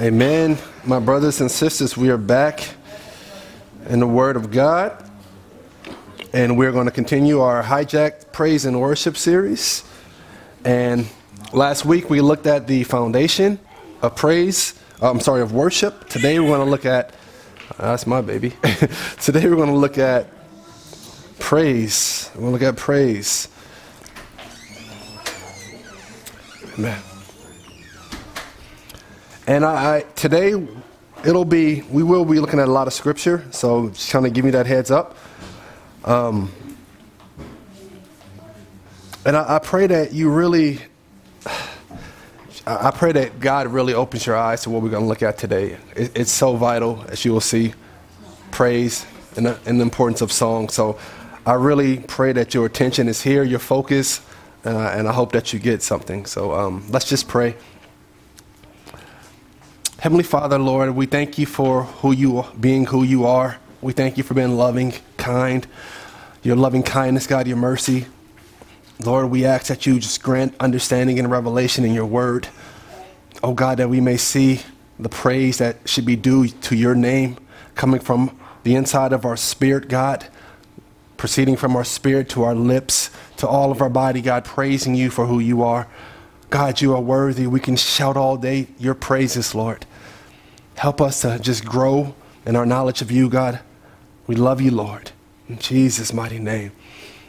Amen. My brothers and sisters, we are back in the Word of God. And we're going to continue our hijack praise and worship series. And last week we looked at the foundation of praise, I'm sorry, of worship. Today we're going to look at, uh, that's my baby. Today we're going to look at praise. We're going to look at praise. Man. And I, I, today it'll be we will be looking at a lot of scripture, so just kind of give me that heads up. Um, and I, I pray that you really, I pray that God really opens your eyes to what we're going to look at today. It, it's so vital, as you will see, praise and the, and the importance of song. So I really pray that your attention is here, your focus, uh, and I hope that you get something. So um, let's just pray. Heavenly Father, Lord, we thank you for who you being who you are. We thank you for being loving, kind, your loving kindness, God, your mercy. Lord, we ask that you just grant understanding and revelation in your word. Oh God, that we may see the praise that should be due to your name coming from the inside of our spirit, God, proceeding from our spirit to our lips, to all of our body, God, praising you for who you are. God, you are worthy. We can shout all day your praises, Lord. Help us to just grow in our knowledge of you, God. We love you, Lord. In Jesus' mighty name,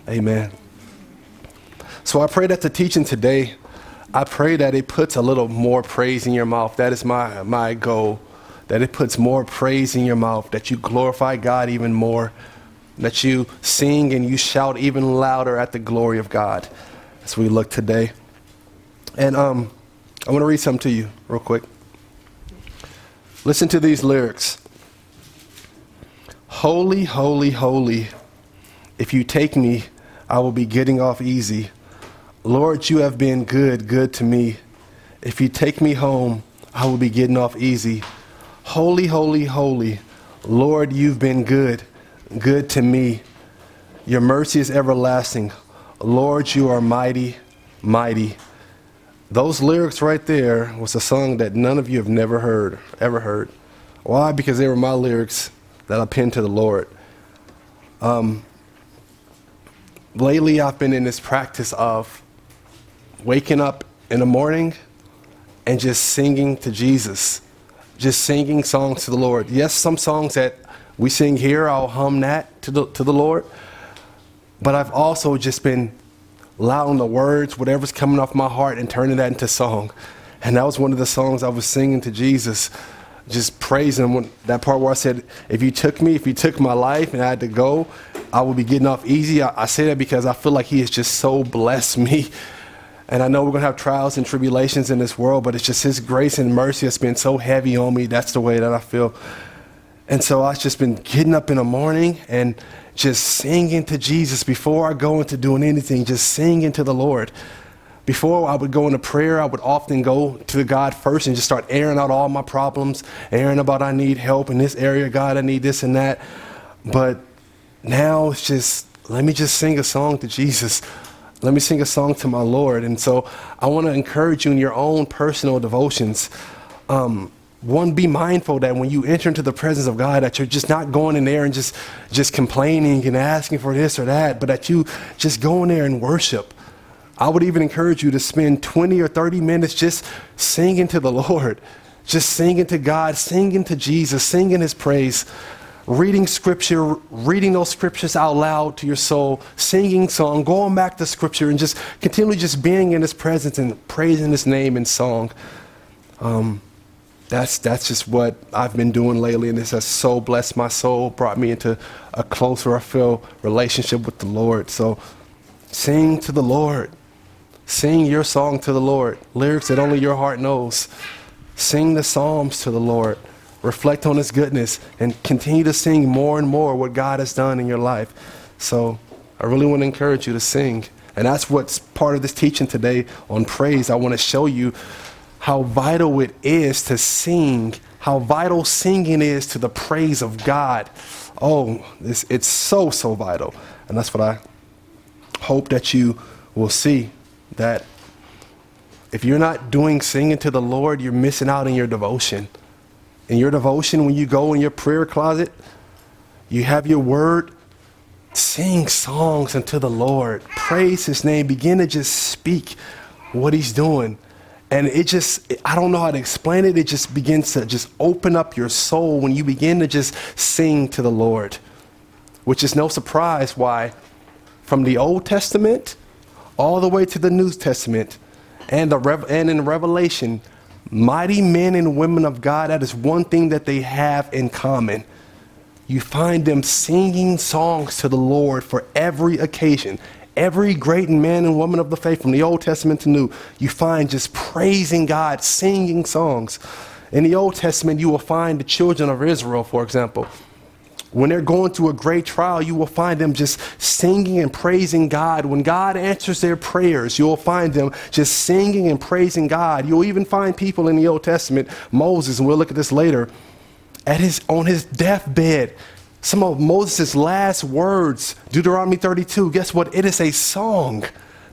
amen. So I pray that the teaching today, I pray that it puts a little more praise in your mouth. That is my, my goal. That it puts more praise in your mouth, that you glorify God even more, that you sing and you shout even louder at the glory of God as we look today. And um, I want to read something to you real quick. Listen to these lyrics Holy, holy, holy. If you take me, I will be getting off easy. Lord, you have been good, good to me. If you take me home, I will be getting off easy. Holy, holy, holy. Lord, you've been good, good to me. Your mercy is everlasting. Lord, you are mighty, mighty. Those lyrics right there was a song that none of you have never heard, ever heard. Why? Because they were my lyrics that I penned to the Lord. Um, lately, I've been in this practice of waking up in the morning and just singing to Jesus, just singing songs to the Lord. Yes, some songs that we sing here, I'll hum that to the, to the Lord. But I've also just been allowing the words, whatever's coming off my heart, and turning that into song. And that was one of the songs I was singing to Jesus, just praising him. That part where I said, If you took me, if you took my life and I had to go, I would be getting off easy. I, I say that because I feel like He has just so blessed me. And I know we're going to have trials and tribulations in this world, but it's just His grace and mercy that's been so heavy on me. That's the way that I feel. And so I've just been getting up in the morning and just singing to Jesus before I go into doing anything, just singing to the Lord. Before I would go into prayer, I would often go to God first and just start airing out all my problems, airing about I need help in this area, God, I need this and that. But now it's just, let me just sing a song to Jesus. Let me sing a song to my Lord. And so I want to encourage you in your own personal devotions. Um, one be mindful that when you enter into the presence of god that you're just not going in there and just just complaining and asking for this or that but that you just go in there and worship. I would even encourage you to spend 20 or 30 minutes just singing to the lord just singing to god singing to jesus singing his praise reading scripture reading those scriptures out loud to your soul singing song going back to scripture and just continually just being in his presence and praising his name in song. Um, that's that's just what I've been doing lately, and this has so blessed my soul, brought me into a closer, I feel, relationship with the Lord. So, sing to the Lord, sing your song to the Lord, lyrics that only your heart knows. Sing the psalms to the Lord, reflect on His goodness, and continue to sing more and more what God has done in your life. So, I really want to encourage you to sing, and that's what's part of this teaching today on praise. I want to show you how vital it is to sing, how vital singing is to the praise of God. Oh, it's, it's so, so vital. And that's what I hope that you will see that if you're not doing singing to the Lord, you're missing out in your devotion. in your devotion, when you go in your prayer closet, you have your word, sing songs unto the Lord. Praise his name. Begin to just speak what he's doing. And it just, I don't know how to explain it. It just begins to just open up your soul when you begin to just sing to the Lord, which is no surprise why from the Old Testament all the way to the New Testament and, the and in Revelation, mighty men and women of God, that is one thing that they have in common. You find them singing songs to the Lord for every occasion. Every great man and woman of the faith, from the Old Testament to New, you find just praising God, singing songs. In the Old Testament, you will find the children of Israel, for example. When they're going through a great trial, you will find them just singing and praising God. When God answers their prayers, you'll find them just singing and praising God. You'll even find people in the Old Testament, Moses, and we'll look at this later, at his, on his deathbed, some of Moses' last words, Deuteronomy 32, guess what? It is a song.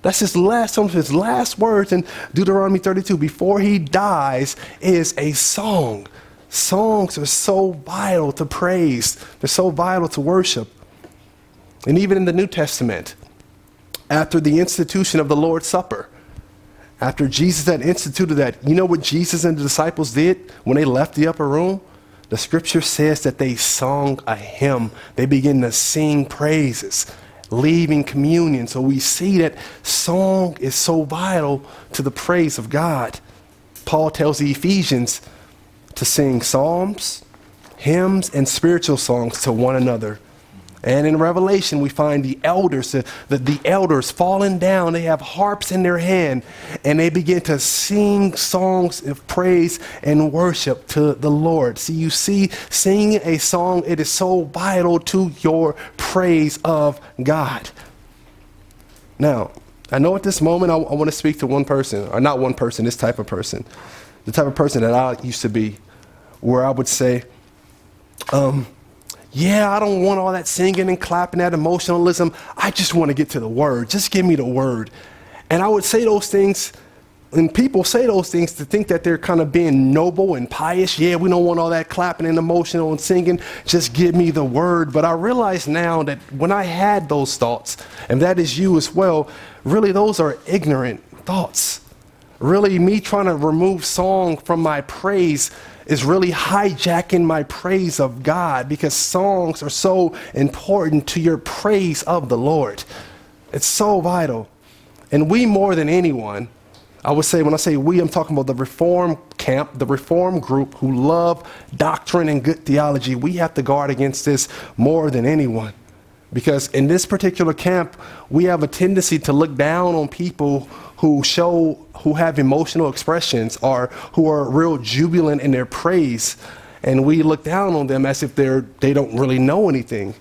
That's his last, some of his last words in Deuteronomy 32 before he dies is a song. Songs are so vital to praise, they're so vital to worship. And even in the New Testament, after the institution of the Lord's Supper, after Jesus had instituted that, you know what Jesus and the disciples did when they left the upper room? The scripture says that they sung a hymn. They began to sing praises, leaving communion. So we see that song is so vital to the praise of God. Paul tells the Ephesians to sing psalms, hymns, and spiritual songs to one another and in Revelation, we find the elders, the, the, elders falling down. They have harps in their hand, and they begin to sing songs of praise and worship to the Lord. See, you see, singing a song, it is so vital to your praise of God. Now, I know at this moment I, I want to speak to one person, or not one person, this type of person, the type of person that I used to be, where I would say, um, yeah, I don't want all that singing and clapping, that emotionalism. I just want to get to the word. Just give me the word. And I would say those things, and people say those things to think that they're kind of being noble and pious. Yeah, we don't want all that clapping and emotional and singing. Just give me the word. But I realize now that when I had those thoughts, and that is you as well, really those are ignorant thoughts. Really, me trying to remove song from my praise is really hijacking my praise of God because songs are so important to your praise of the Lord. It's so vital. And we, more than anyone, I would say, when I say we, I'm talking about the reform camp, the reform group who love doctrine and good theology. We have to guard against this more than anyone. Because in this particular camp, we have a tendency to look down on people who show, who have emotional expressions or who are real jubilant in their praise. And we look down on them as if they're, they don't really know anything.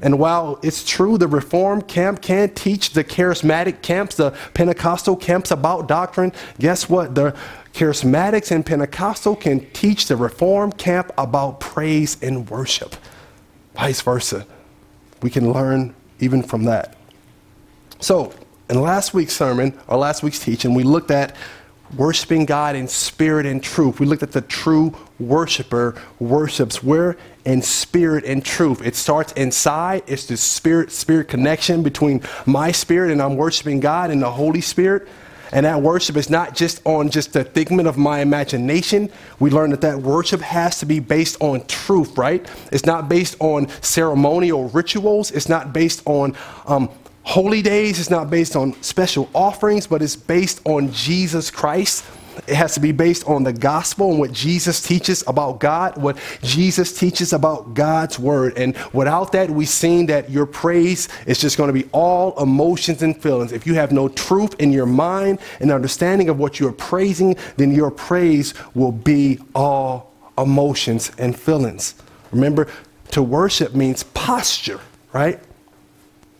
And while it's true the Reform camp can teach the charismatic camps, the Pentecostal camps about doctrine, guess what? The charismatics and Pentecostal can teach the Reform camp about praise and worship. Vice versa. We can learn even from that. So, in last week's sermon, or last week's teaching, we looked at worshiping God in spirit and truth. We looked at the true worshiper worships where in spirit and truth. It starts inside. It's the spirit spirit connection between my spirit and I'm worshiping God and the Holy Spirit. And that worship is not just on just the figment of my imagination. We learned that that worship has to be based on truth, right? It's not based on ceremonial rituals. It's not based on um, Holy days is not based on special offerings, but it's based on Jesus Christ. It has to be based on the gospel and what Jesus teaches about God, what Jesus teaches about God's word. And without that, we've seen that your praise is just going to be all emotions and feelings. If you have no truth in your mind and understanding of what you're praising, then your praise will be all emotions and feelings. Remember, to worship means posture, right?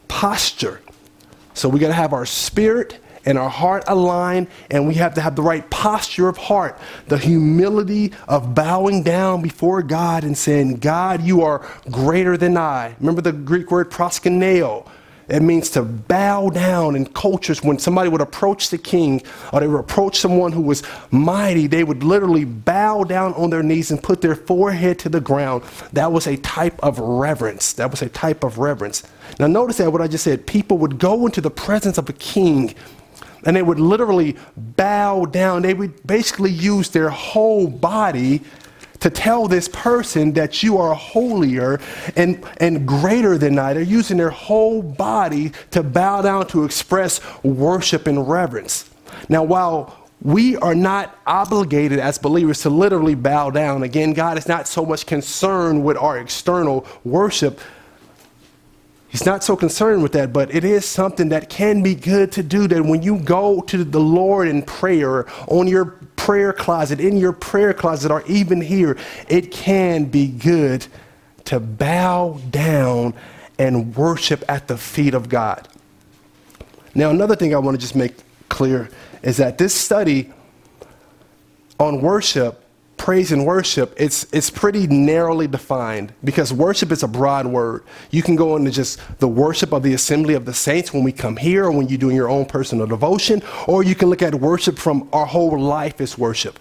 Posture. So we got to have our spirit and our heart aligned, and we have to have the right posture of heart, the humility of bowing down before God and saying, God, you are greater than I. Remember the Greek word proskuneo. It means to bow down in cultures when somebody would approach the king or they would approach someone who was mighty, they would literally bow down on their knees and put their forehead to the ground. That was a type of reverence. That was a type of reverence. Now, notice that what I just said people would go into the presence of a king and they would literally bow down. They would basically use their whole body to tell this person that you are holier and, and greater than I. They're using their whole body to bow down to express worship and reverence. Now, while we are not obligated as believers to literally bow down, again, God is not so much concerned with our external worship. He's not so concerned with that, but it is something that can be good to do. That when you go to the Lord in prayer, on your prayer closet, in your prayer closet, or even here, it can be good to bow down and worship at the feet of God. Now, another thing I want to just make clear is that this study on worship praise and worship, it's, it's pretty narrowly defined because worship is a broad word. You can go into just the worship of the assembly of the saints when we come here or when you're doing your own personal devotion, or you can look at worship from our whole life as worship.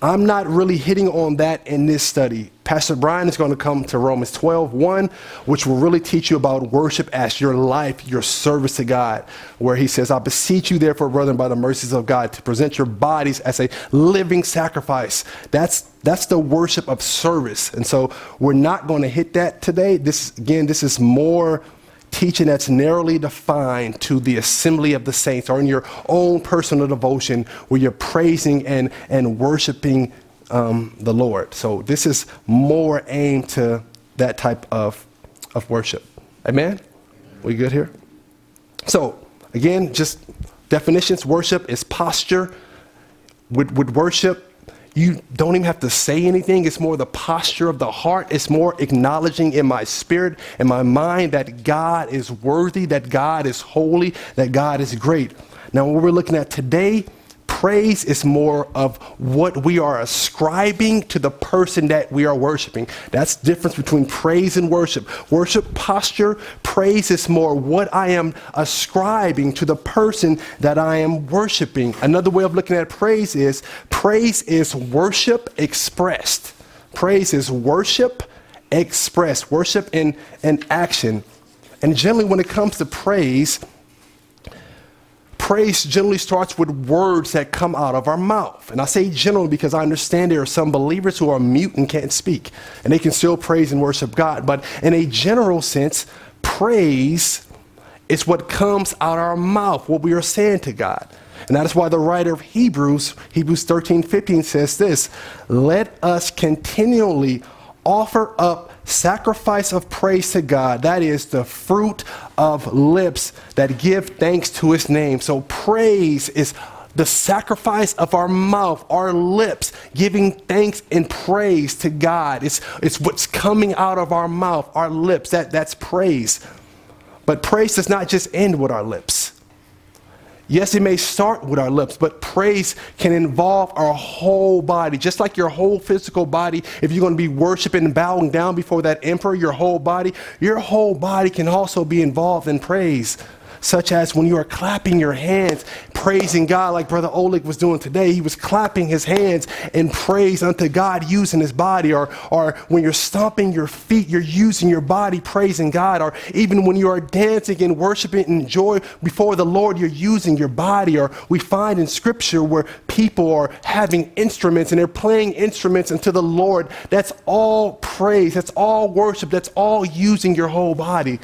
I'm not really hitting on that in this study. Pastor Brian is going to come to Romans 12, 1, which will really teach you about worship as your life, your service to God, where he says, I beseech you, therefore, brethren, by the mercies of God, to present your bodies as a living sacrifice. That's that's the worship of service. And so we're not going to hit that today. This again, this is more teaching that's narrowly defined to the assembly of the saints or in your own personal devotion where you're praising and, and worshiping um, the Lord. So this is more aimed to that type of, of worship. Amen? We good here? So, again, just definitions worship is posture. With, with worship, you don't even have to say anything. It's more the posture of the heart. It's more acknowledging in my spirit and my mind that God is worthy, that God is holy, that God is great. Now, what we're looking at today Praise is more of what we are ascribing to the person that we are worshiping. That's difference between praise and worship. Worship posture, praise is more what I am ascribing to the person that I am worshiping. Another way of looking at praise is praise is worship expressed. Praise is worship expressed, worship in, in action. And generally, when it comes to praise, praise generally starts with words that come out of our mouth. And I say generally because I understand there are some believers who are mute and can't speak, and they can still praise and worship God. But in a general sense, praise is what comes out our mouth, what we are saying to God. And that is why the writer of Hebrews, Hebrews 13, 15 says this Let us continually offer up sacrifice of praise to God. That is the fruit of lips that give thanks to his name. So praise is the sacrifice of our mouth, our lips, giving thanks and praise to God. It's, it's what's coming out of our mouth, our lips. That, that's praise. But praise does not just end with our lips. Yes, it may start with our lips, but praise can involve our whole body. Just like your whole physical body, if you're going to be worshiping and bowing down before that emperor, your whole body, your whole body can also be involved in praise such as when you are clapping your hands, praising God, like Brother Oleg was doing today. He was clapping his hands in praise unto God using his body. Or, or when you're stomping your feet, you're using your body praising God. Or even when you are dancing and worshiping in joy before the Lord, you're using your body. Or we find in Scripture where people are having instruments and they're playing instruments unto the Lord. That's all praise. That's all worship. That's all using your whole body.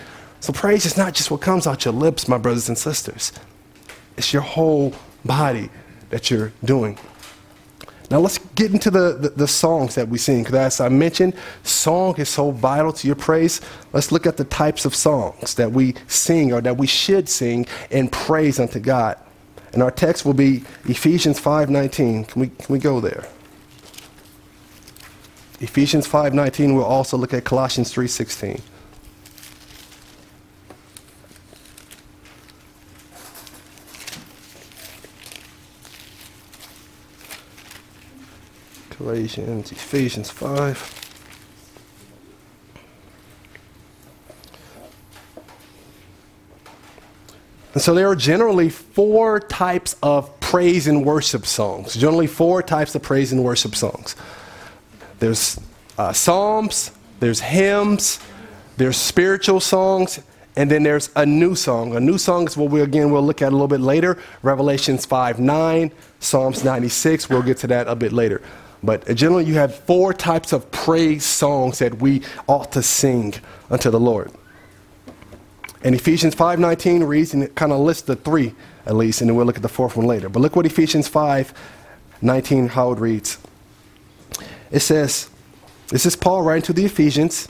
So praise is not just what comes out your lips, my brothers and sisters. It's your whole body that you're doing. Now let's get into the, the, the songs that we sing. Because as I mentioned, song is so vital to your praise. Let's look at the types of songs that we sing or that we should sing in praise unto God. And our text will be Ephesians 5.19. Can we, can we go there? Ephesians 5.19, we'll also look at Colossians 3.16. Galatians, Ephesians 5. And so there are generally four types of praise and worship songs. Generally, four types of praise and worship songs. There's uh, psalms, there's hymns, there's spiritual songs, and then there's a new song. A new song is what we again we'll look at a little bit later. Revelations 5 9, Psalms 96. We'll get to that a bit later. But generally, you have four types of praise songs that we ought to sing unto the Lord. And Ephesians 5:19 reads, and it kind of lists the three at least, and then we'll look at the fourth one later. But look what Ephesians 5:19 how it reads. It says, this is Paul writing to the Ephesians.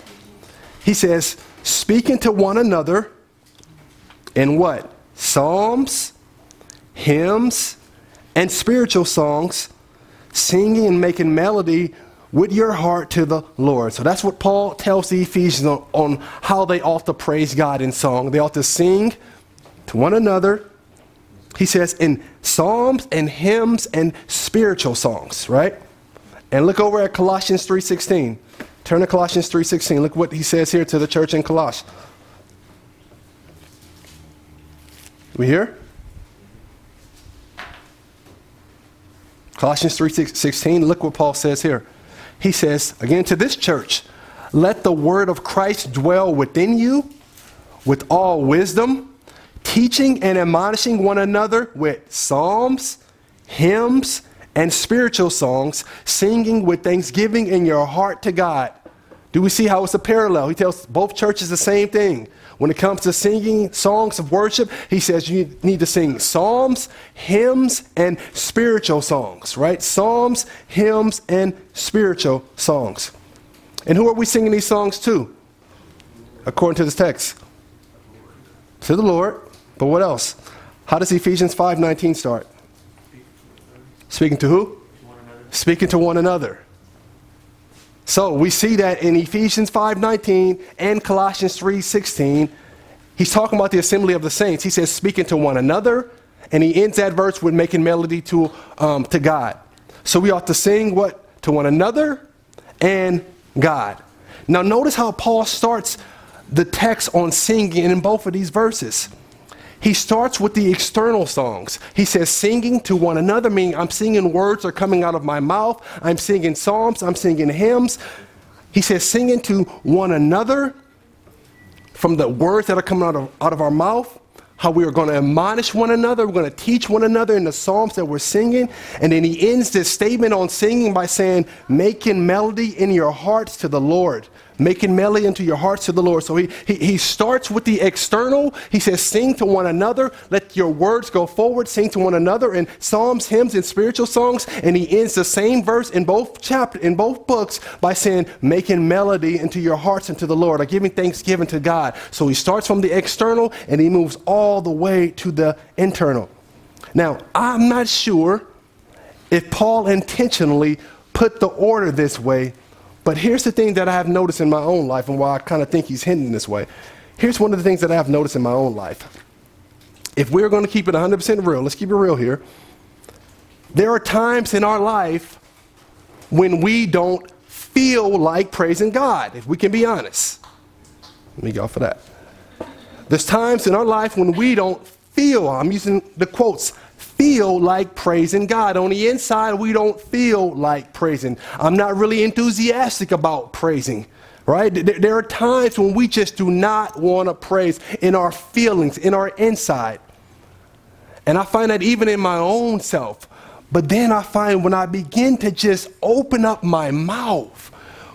He says, speaking to one another in what? Psalms, hymns, and spiritual songs, singing and making melody with your heart to the Lord. So that's what Paul tells the Ephesians on, on, how they ought to praise God in song. They ought to sing to one another. He says in psalms and hymns and spiritual songs, right? And look over at Colossians 3:16. Turn to Colossians 3:16. Look what he says here to the church in Colossus. We here? Colossians 3:16. Look what Paul says here he says, again to this church, let the word of Christ dwell within you with all wisdom, teaching and admonishing one another with psalms, hymns, and spiritual songs, singing with thanksgiving in your heart to God. Do we see how it's a parallel? He tells both churches the same thing. When it comes to singing songs of worship, he says you need to sing psalms, hymns, and spiritual songs, right? Psalms, hymns, and spiritual songs. And who are we singing these songs to? According to this text. To the Lord. But what else? How does Ephesians 5:19 start? Speaking to who? Speaking to one another. So we see that in Ephesians 5:19 and Colossians 3:16, he's talking about the assembly of the saints. He says speaking to one another, and he ends that verse with making melody to um, to God. So we ought to sing what to one another and God. Now notice how Paul starts the text on singing in both of these verses. He starts with the external songs. He says, singing to one another, meaning I'm singing words are coming out of my mouth. I'm singing psalms. I'm singing hymns. He says, singing to one another from the words that are coming out of, out of our mouth how we are going to admonish one another. We're going to teach one another in the Psalms that we're singing. And then he ends this statement on singing by saying, making melody in your hearts to the Lord making melody into your hearts to the Lord. So he, he, he starts with the external. He says, sing to one another. Let your words go forward. Sing to one another in psalms, hymns, and spiritual songs. And he ends the same verse in both chapter, in both books by saying, making melody into your hearts and to the Lord, or giving thanksgiving to God. So he starts from the external and he moves all the way to the internal. Now, I'm not sure if Paul intentionally put the order this way but here's the thing that I have noticed in my own life and why I kind of think he's hinting this way. Here's one of the things that I have noticed in my own life. If we're going to keep it 100% real, let's keep it real here. There are times in our life when we don't feel like praising God, if we can be honest. Let me go for that. There's times in our life when we don't feel, I'm using the quotes, feel like praising God. On the inside, we don't feel like praising. I'm not really enthusiastic about praising, right? There are times when we just do not want to praise in our feelings, in our inside. And I find that even in my own self. But then I find when I begin to just open up my mouth,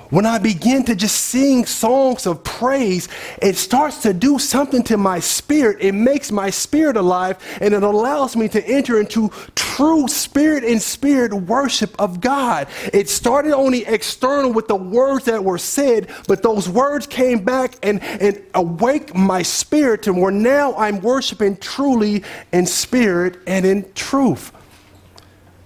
when I begin to just sing songs of praise, it starts to do something to my spirit. It makes my spirit alive and it allows me to enter into true spirit and spirit worship of God. It started only external with the words that were said, but those words came back and, and awake my spirit to where now I'm worshiping truly in spirit and in truth.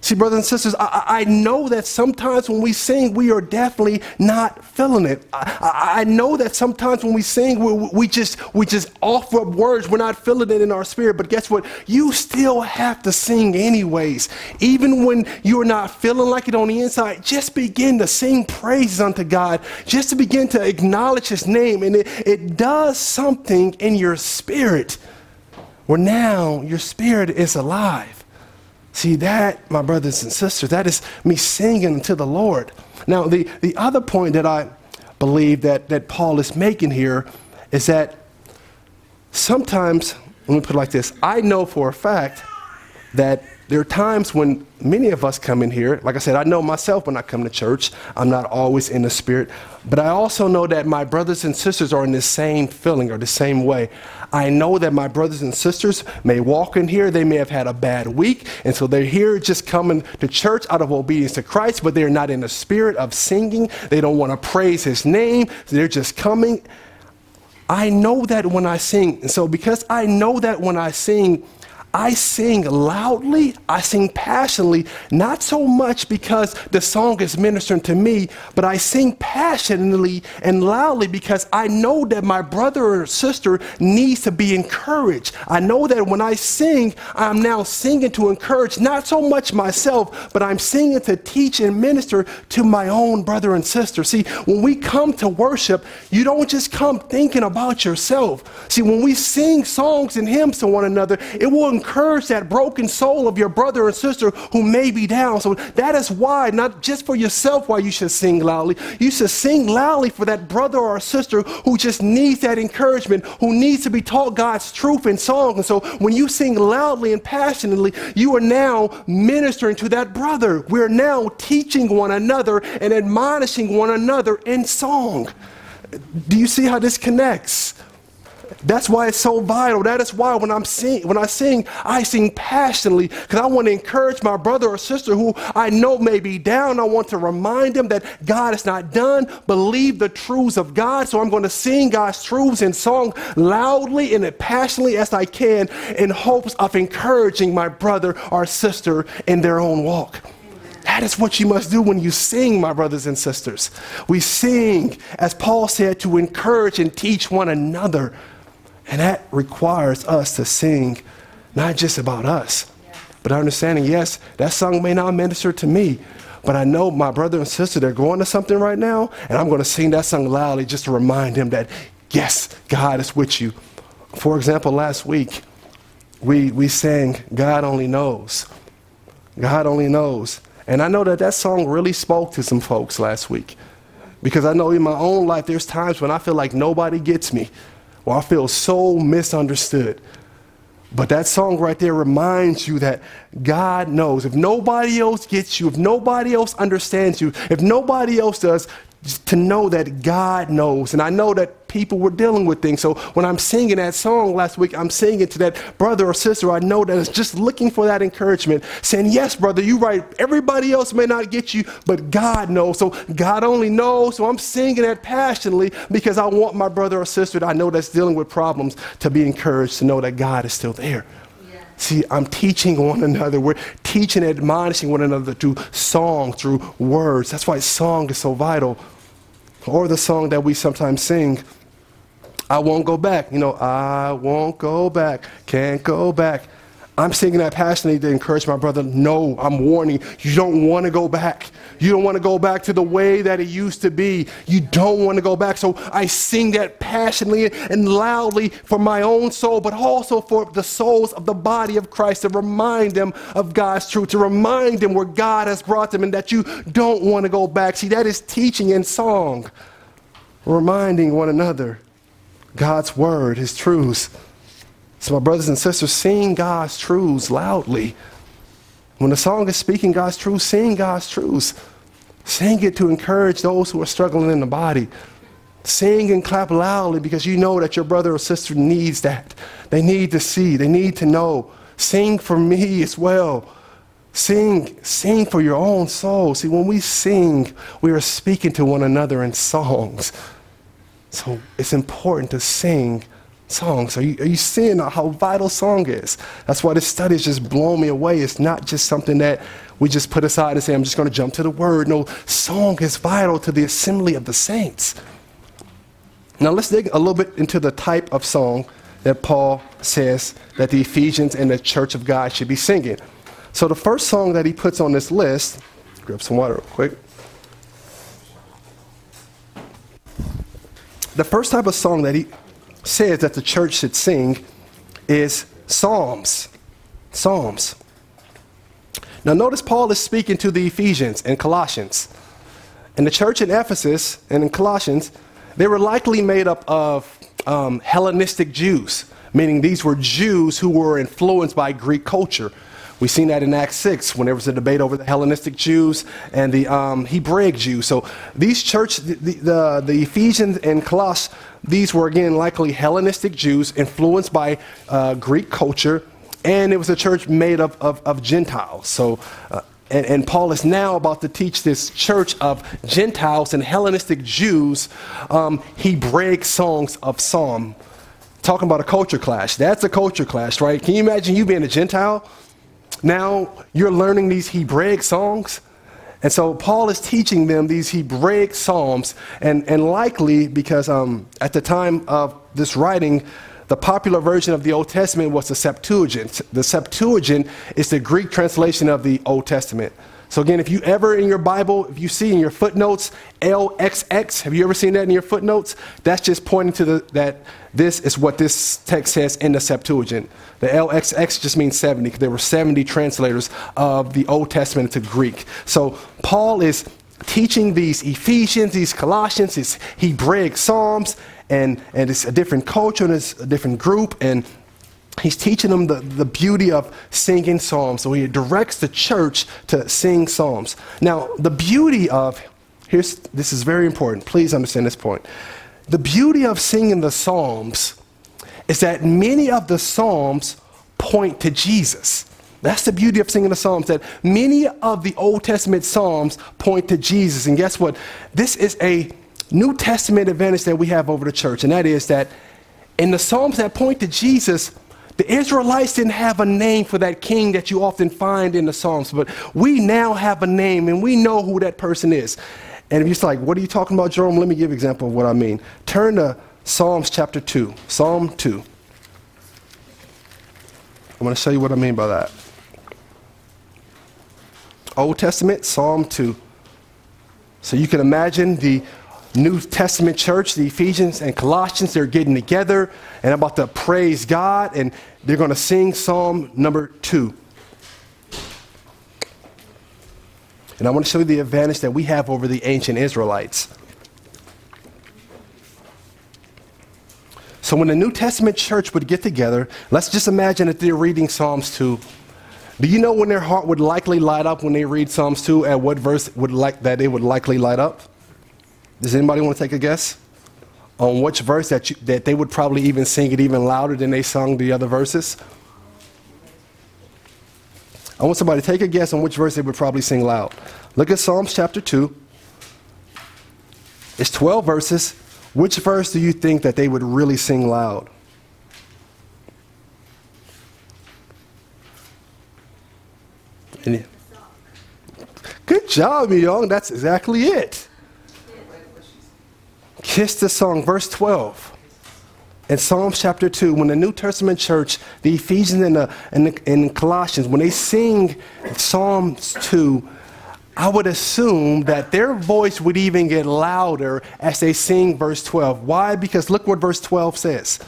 See, brothers and sisters, I, I, know that sometimes when we sing, we are definitely not feeling it. I, I know that sometimes when we sing, we, we, just we just offer up words. We're not feeling it in our spirit. But guess what? You still have to sing anyways. Even when you're not feeling like it on the inside, just begin to sing praises unto God. Just to begin to acknowledge His name, and it, it does something in your spirit. where now your spirit is alive. See, that, my brothers and sisters, that is me singing to the Lord. Now, the, the other point that I believe that, that Paul is making here is that sometimes, let me put it like this I know for a fact that there are times when many of us come in here. Like I said, I know myself when I come to church, I'm not always in the spirit. But I also know that my brothers and sisters are in the same feeling or the same way. I know that my brothers and sisters may walk in here, they may have had a bad week, and so they're here just coming to church out of obedience to Christ, but they're not in the spirit of singing. They don't want to praise his name. They're just coming. I know that when I sing. And so, because I know that when I sing, I sing loudly, I sing passionately, not so much because the song is ministering to me, but I sing passionately and loudly because I know that my brother or sister needs to be encouraged. I know that when I sing, I'm now singing to encourage not so much myself, but I'm singing to teach and minister to my own brother and sister. See, when we come to worship, you don't just come thinking about yourself. See, when we sing songs and hymns to one another, it will encourage that broken soul of your brother and sister who may be down. So that is why, not just for yourself, why you should sing loudly. You should sing loudly for that brother or sister who just needs that encouragement, who needs to be taught God's truth in song. And so when you sing loudly and passionately, you are now ministering to that brother. We're now teaching one another and admonishing one another in song. Do you see how this connects? That's why it's so vital. That is why when I'm sing, when I sing, I sing passionately because I want to encourage my brother or sister who I know may be down. I want to remind them that God is not done. Believe the truths of God. So I'm going to sing God's truths in song loudly and as passionately as I can in hopes of encouraging my brother or sister in their own walk. That is what you must do when you sing, my brothers and sisters. We sing, as Paul said, to encourage and teach one another. And that requires us to sing not just about us, but understanding, yes, that song may not minister to me, but I know my brother and sister, they're going to something right now, and I'm going to sing that song loudly just to remind them that, yes, God is with you. For example, last week, we, we sang, God Only Knows. God Only Knows. And I know that that song really spoke to some folks last week. Because I know in my own life, there's times when I feel like nobody gets me. Well, I feel so misunderstood. But that song right there reminds you that God knows. If nobody else gets you, if nobody else understands you, if nobody else does, to know that God knows. And I know that people were dealing with things. So when I'm singing that song last week, I'm singing to that brother or sister I know that is just looking for that encouragement, saying, Yes, brother, you're right. Everybody else may not get you, but God knows. So God only knows. So I'm singing that passionately because I want my brother or sister that I know that's dealing with problems to be encouraged to know that God is still there. See, I'm teaching one another. We're teaching and admonishing one another through song, through words. That's why song is so vital. Or the song that we sometimes sing, I won't go back. You know, I won't go back, can't go back. I'm singing that passionately to encourage my brother. No, I'm warning you don't want to go back. You don't want to go back to the way that it used to be. You don't want to go back. So I sing that passionately and loudly for my own soul, but also for the souls of the body of Christ to remind them of God's truth, to remind them where God has brought them and that you don't want to go back. See, that is teaching in song, reminding one another God's word, His truths. So, my brothers and sisters, sing God's truths loudly. When the song is speaking God's truth, sing God's truths. Sing it to encourage those who are struggling in the body. Sing and clap loudly because you know that your brother or sister needs that. They need to see, they need to know. Sing for me as well. Sing, sing for your own soul. See, when we sing, we are speaking to one another in songs. So it's important to sing songs. Are you, are you seeing how vital song is? That's why this study has just blown me away. It's not just something that we just put aside and say, I'm just going to jump to the word. No, song is vital to the assembly of the saints. Now let's dig a little bit into the type of song that Paul says that the Ephesians and the church of God should be singing. So the first song that he puts on this list, grab some water real quick. The first type of song that he says that the church should sing is Psalms. Psalms. Now, notice Paul is speaking to the Ephesians and Colossians. In the church in Ephesus and in Colossians, they were likely made up of um, Hellenistic Jews, meaning these were Jews who were influenced by Greek culture. We've seen that in Acts 6 when there was a debate over the Hellenistic Jews and the um, Hebraic Jews. So these church, the, the, the Ephesians and Colossus, these were again likely Hellenistic Jews influenced by uh, Greek culture, and it was a church made up of, of Gentiles. So, uh, and, and, Paul is now about to teach this church of Gentiles and Hellenistic Jews um, Hebraic songs of psalm. Talking about a culture clash. That's a culture clash, right? Can you imagine you being a Gentile? Now you're learning these Hebraic songs. And so Paul is teaching them these Hebraic psalms, and, and likely because um, at the time of this writing, the popular version of the Old Testament was the Septuagint. The Septuagint is the Greek translation of the Old Testament. So again, if you ever in your Bible, if you see in your footnotes LXX, have you ever seen that in your footnotes? That's just pointing to the, that this is what this text says in the Septuagint. The LXX just means 70 because there were 70 translators of the Old Testament into Greek. So Paul is teaching these Ephesians, these Colossians, these Hebraic Psalms, and, and it's a different culture and it's a different group. And he's teaching them the, the beauty of singing psalms. So he directs the church to sing psalms. Now, the beauty of, here's, this is very important. Please understand this point. The beauty of singing the psalms is that many of the Psalms point to Jesus. That's the beauty of singing the Psalms, that many of the Old Testament Psalms point to Jesus. And guess what? This is a New Testament advantage that we have over the church, and that is that in the Psalms that point to Jesus, the Israelites didn't have a name for that king that you often find in the Psalms, but we now have a name and we know who that person is. And if you're like, what are you talking about, Jerome? Let me give an example of what I mean. Turn to Psalms chapter 2. Psalm 2. I'm going to show you what I mean by that. Old Testament, Psalm 2. So you can imagine the New Testament church, the Ephesians and Colossians, they're getting together and about to praise God, and they're going to sing Psalm number 2. And I want to show you the advantage that we have over the ancient Israelites. So when the New Testament church would get together, let's just imagine that they're reading Psalms 2. Do you know when their heart would likely light up when they read Psalms 2 at what verse would like that it would likely light up? Does anybody want to take a guess on which verse that, you, that they would probably even sing it even louder than they sung the other verses? I want somebody to take a guess on which verse they would probably sing loud. Look at Psalms chapter 2. It's 12 verses. Which verse do you think that they would really sing loud? Good job, young. That's exactly it. Kiss the song, verse 12. In Psalms chapter 2, when the New Testament church, the Ephesians and, the, and, the, and Colossians, when they sing Psalms 2, I would assume that their voice would even get louder as they sing verse 12. Why? Because look what verse 12 says.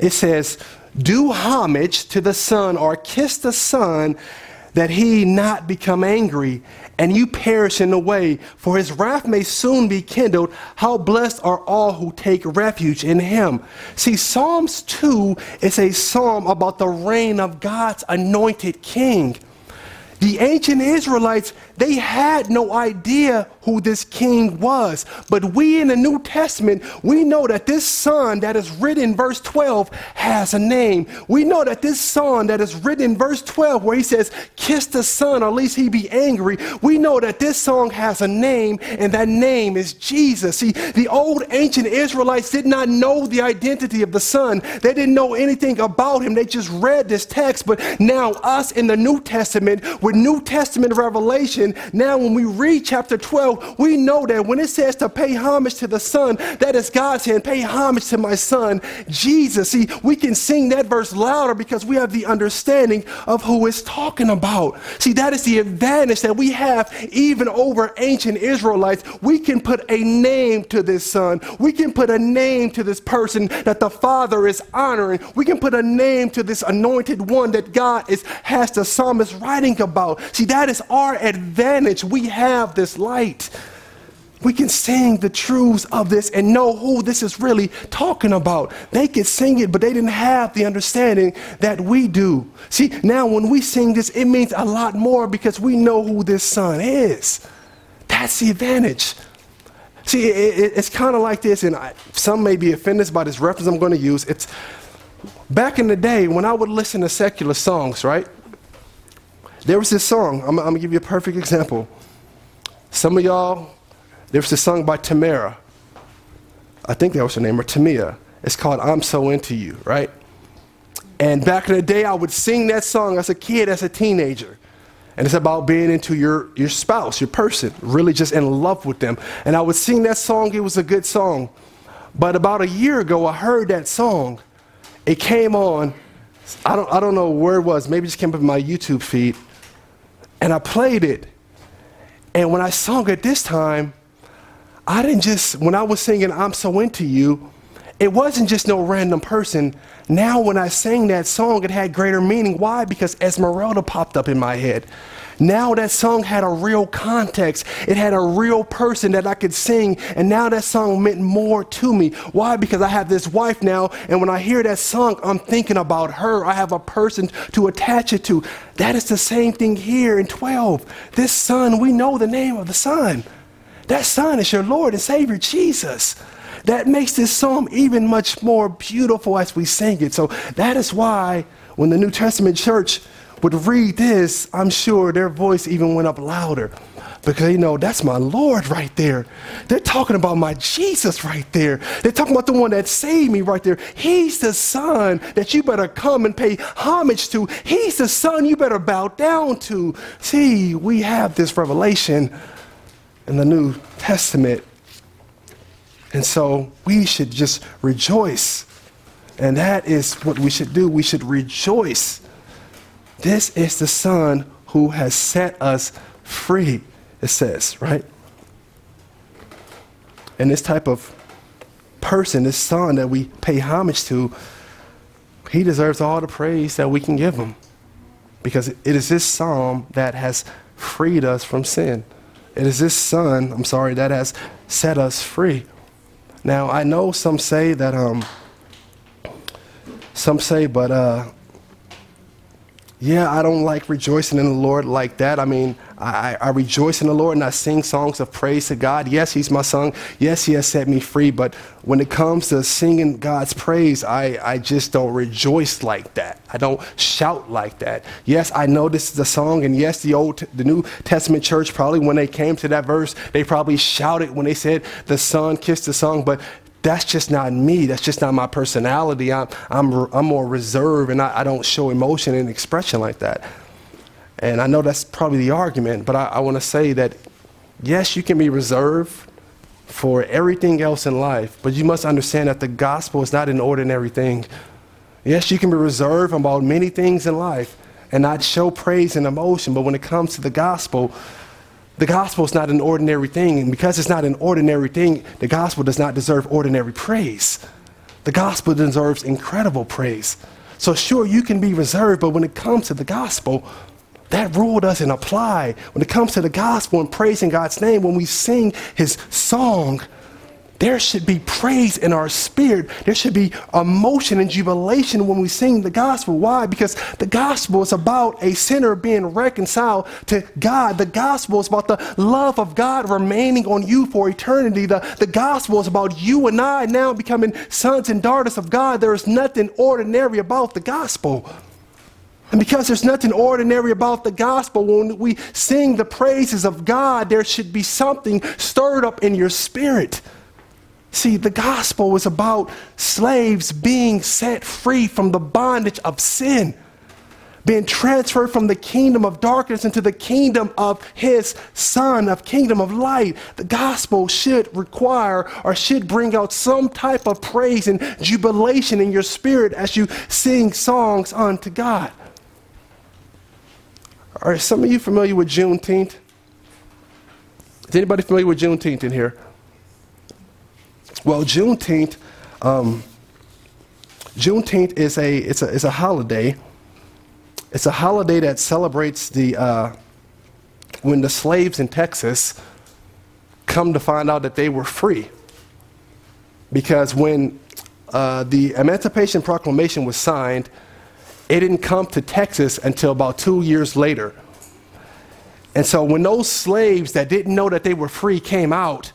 It says, Do homage to the Son or kiss the Son that he not become angry and you perish in the way, for his wrath may soon be kindled. How blessed are all who take refuge in him. See, Psalms 2 is a psalm about the reign of God's anointed king. The ancient Israelites, they had no idea who this king was. But we in the New Testament, we know that this son that is written in verse 12 has a name. We know that this son that is written in verse 12, where he says, Kiss the son, or at least he be angry, we know that this song has a name, and that name is Jesus. See, the old ancient Israelites did not know the identity of the son, they didn't know anything about him. They just read this text. But now, us in the New Testament, we New Testament revelation, now when we read chapter 12, we know that when it says to pay homage to the Son, that is God saying, pay homage to my Son, Jesus. See, we can sing that verse louder because we have the understanding of who it's talking about. See, that is the advantage that we have even over ancient Israelites. We can put a name to this Son, we can put a name to this person that the Father is honoring, we can put a name to this anointed one that God is, has the psalmist writing about. See, that is our advantage. We have this light. We can sing the truths of this and know who this is really talking about. They could sing it, but they didn't have the understanding that we do. See, now when we sing this, it means a lot more because we know who this son is. That's the advantage. See, it, it, it's kind of like this, and I, some may be offended by this reference I'm going to use. It's back in the day when I would listen to secular songs, right? There was this song, I'm, I'm gonna give you a perfect example. Some of y'all, there was this song by Tamara. I think that was her name, or Tamia. It's called I'm So Into You, right? And back in the day, I would sing that song as a kid, as a teenager. And it's about being into your, your spouse, your person, really just in love with them. And I would sing that song, it was a good song. But about a year ago, I heard that song. It came on, I don't, I don't know where it was, maybe it just came up in my YouTube feed. And I played it. And when I sung it this time, I didn't just, when I was singing I'm So Into You, it wasn't just no random person. Now, when I sang that song, it had greater meaning. Why? Because Esmeralda popped up in my head. Now that song had a real context. It had a real person that I could sing. And now that song meant more to me. Why? Because I have this wife now. And when I hear that song, I'm thinking about her. I have a person to attach it to. That is the same thing here in 12. This son, we know the name of the son. That son is your Lord and Savior, Jesus. That makes this psalm even much more beautiful as we sing it. So that is why when the New Testament church would read this, I'm sure their voice even went up louder because you know that's my Lord right there. They're talking about my Jesus right there. They're talking about the one that saved me right there. He's the son that you better come and pay homage to. He's the son you better bow down to. See, we have this revelation in the New Testament. And so we should just rejoice. And that is what we should do. We should rejoice this is the Son who has set us free, it says, right? And this type of person, this Son that we pay homage to, he deserves all the praise that we can give him. Because it is this psalm that has freed us from sin. It is this Son, I'm sorry, that has set us free. Now, I know some say that, um, some say, but uh, yeah, I don't like rejoicing in the Lord like that. I mean, I, I, rejoice in the Lord and I sing songs of praise to God. Yes, He's my son. Yes, He has set me free. But when it comes to singing God's praise, I, I just don't rejoice like that. I don't shout like that. Yes, I know this is a song, and yes, the old, the New Testament church probably when they came to that verse, they probably shouted when they said the Son kissed the song. But that's just not me. That's just not my personality. I'm, I'm, I'm more reserved and I, I don't show emotion and expression like that. And I know that's probably the argument, but I, I want to say that yes, you can be reserved for everything else in life, but you must understand that the gospel is not an ordinary thing. Yes, you can be reserved about many things in life and not show praise and emotion, but when it comes to the gospel, the gospel is not an ordinary thing, and because it's not an ordinary thing, the gospel does not deserve ordinary praise. The gospel deserves incredible praise. So, sure, you can be reserved, but when it comes to the gospel, that rule doesn't apply. When it comes to the gospel and praising God's name, when we sing his song, there should be praise in our spirit. There should be emotion and jubilation when we sing the gospel. Why? Because the gospel is about a sinner being reconciled to God. The gospel is about the love of God remaining on you for eternity. The, the gospel is about you and I now becoming sons and daughters of God. There is nothing ordinary about the gospel. And because there's nothing ordinary about the gospel, when we sing the praises of God, there should be something stirred up in your spirit. See, the gospel was about slaves being set free from the bondage of sin. being transferred from the kingdom of darkness into the kingdom of his son, of kingdom of light. The gospel should require or should bring out some type of praise and jubilation in your spirit as you sing songs unto God. Are some of you familiar with Juneteenth? Is anybody familiar with Juneteenth in here? Well, Juneteenth, um, Juneteenth is a, it's a, it's a holiday. It's a holiday that celebrates the, uh, when the slaves in Texas come to find out that they were free. Because when uh, the Emancipation Proclamation was signed, it didn't come to Texas until about two years later. And so when those slaves that didn't know that they were free came out,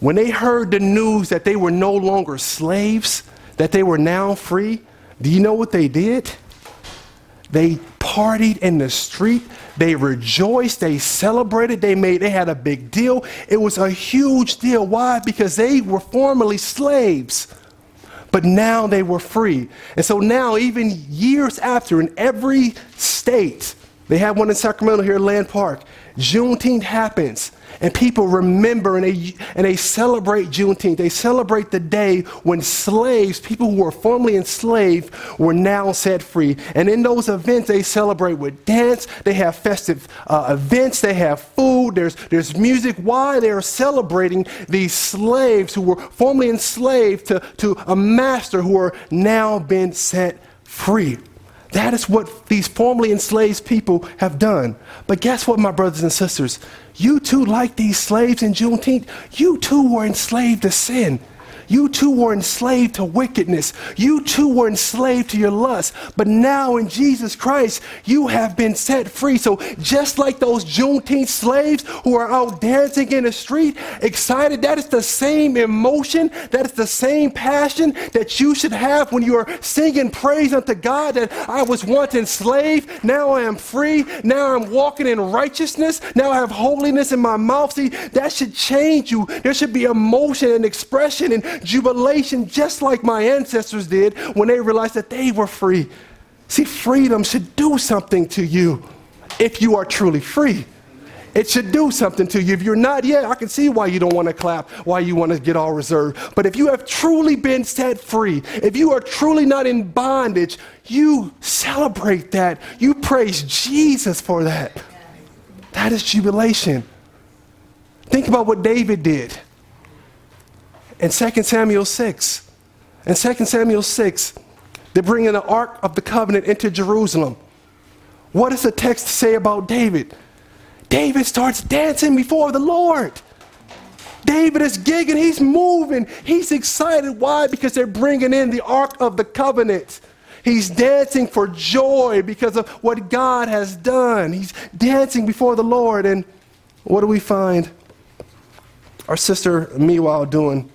when they heard the news that they were no longer slaves, that they were now free, do you know what they did? They partied in the street. They rejoiced. They celebrated. They made, they had a big deal. It was a huge deal. Why? Because they were formerly slaves, but now they were free. And so now, even years after, in every state, they have one in Sacramento here at Land Park. Juneteenth happens, and people remember and they, and they celebrate Juneteenth. They celebrate the day when slaves, people who were formerly enslaved, were now set free. And in those events, they celebrate with dance, they have festive uh, events, they have food, there's, there's music. Why? They are celebrating these slaves who were formerly enslaved to, to a master who are now been set free. That is what these formerly enslaved people have done. But guess what, my brothers and sisters? You too, like these slaves in Juneteenth, you too were enslaved to sin. You too were enslaved to wickedness. You too were enslaved to your lust. But now in Jesus Christ, you have been set free. So just like those Juneteenth slaves who are out dancing in the street, excited, that is the same emotion, that is the same passion that you should have when you are singing praise unto God that I was once enslaved, now I am free, now I'm walking in righteousness, now I have holiness in my mouth. See, that should change you. There should be emotion and expression and jubilation, just like my ancestors did when they realized that they were free. See, freedom should do something to you if you are truly free. It should do something to you. If you're not yet, I can see why you don't want to clap, why you want to get all reserved. But if you have truly been set free, if you are truly not in bondage, you celebrate that. You praise Jesus for that. That is jubilation. Think about what David did in 2 Samuel 6. In 2 Samuel 6, they're bringing the Ark of the Covenant into Jerusalem. What does the text say about David? David starts dancing before the Lord. David is gigging, he's moving, he's excited. Why? Because they're bringing in the Ark of the Covenant. He's dancing for joy because of what God has done. He's dancing before the Lord. And what do we find our sister, meanwhile, doing?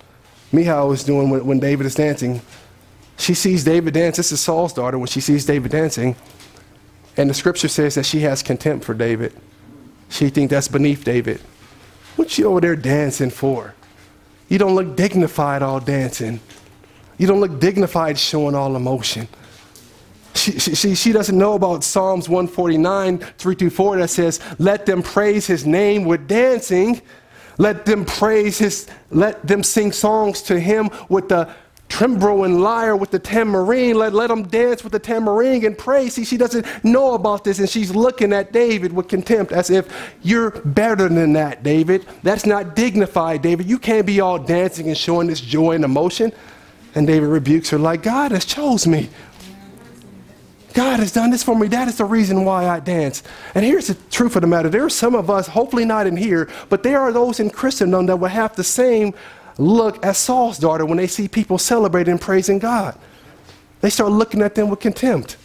Michal is doing when, when David is dancing. She sees David dance. This is Saul's daughter when she sees David dancing. And the scripture says that she has contempt for David. She thinks that's beneath David. What you over there dancing for? You don't look dignified all dancing. You don't look dignified showing all emotion. She, she, she doesn't know about Psalms 149, 3 through 4 that says, Let them praise his name with dancing let them praise his, let them sing songs to him with the timbrel and lyre with the tambourine. Let, let them dance with the tambourine and praise. See, she doesn't know about this and she's looking at David with contempt as if you're better than that, David. That's not dignified, David. You can't be all dancing and showing this joy and emotion. And David rebukes her like, God has chose me. God has done this for me. That is the reason why I dance. And here's the truth of the matter there are some of us, hopefully not in here, but there are those in Christendom that will have the same look as Saul's daughter when they see people celebrating and praising God. They start looking at them with contempt,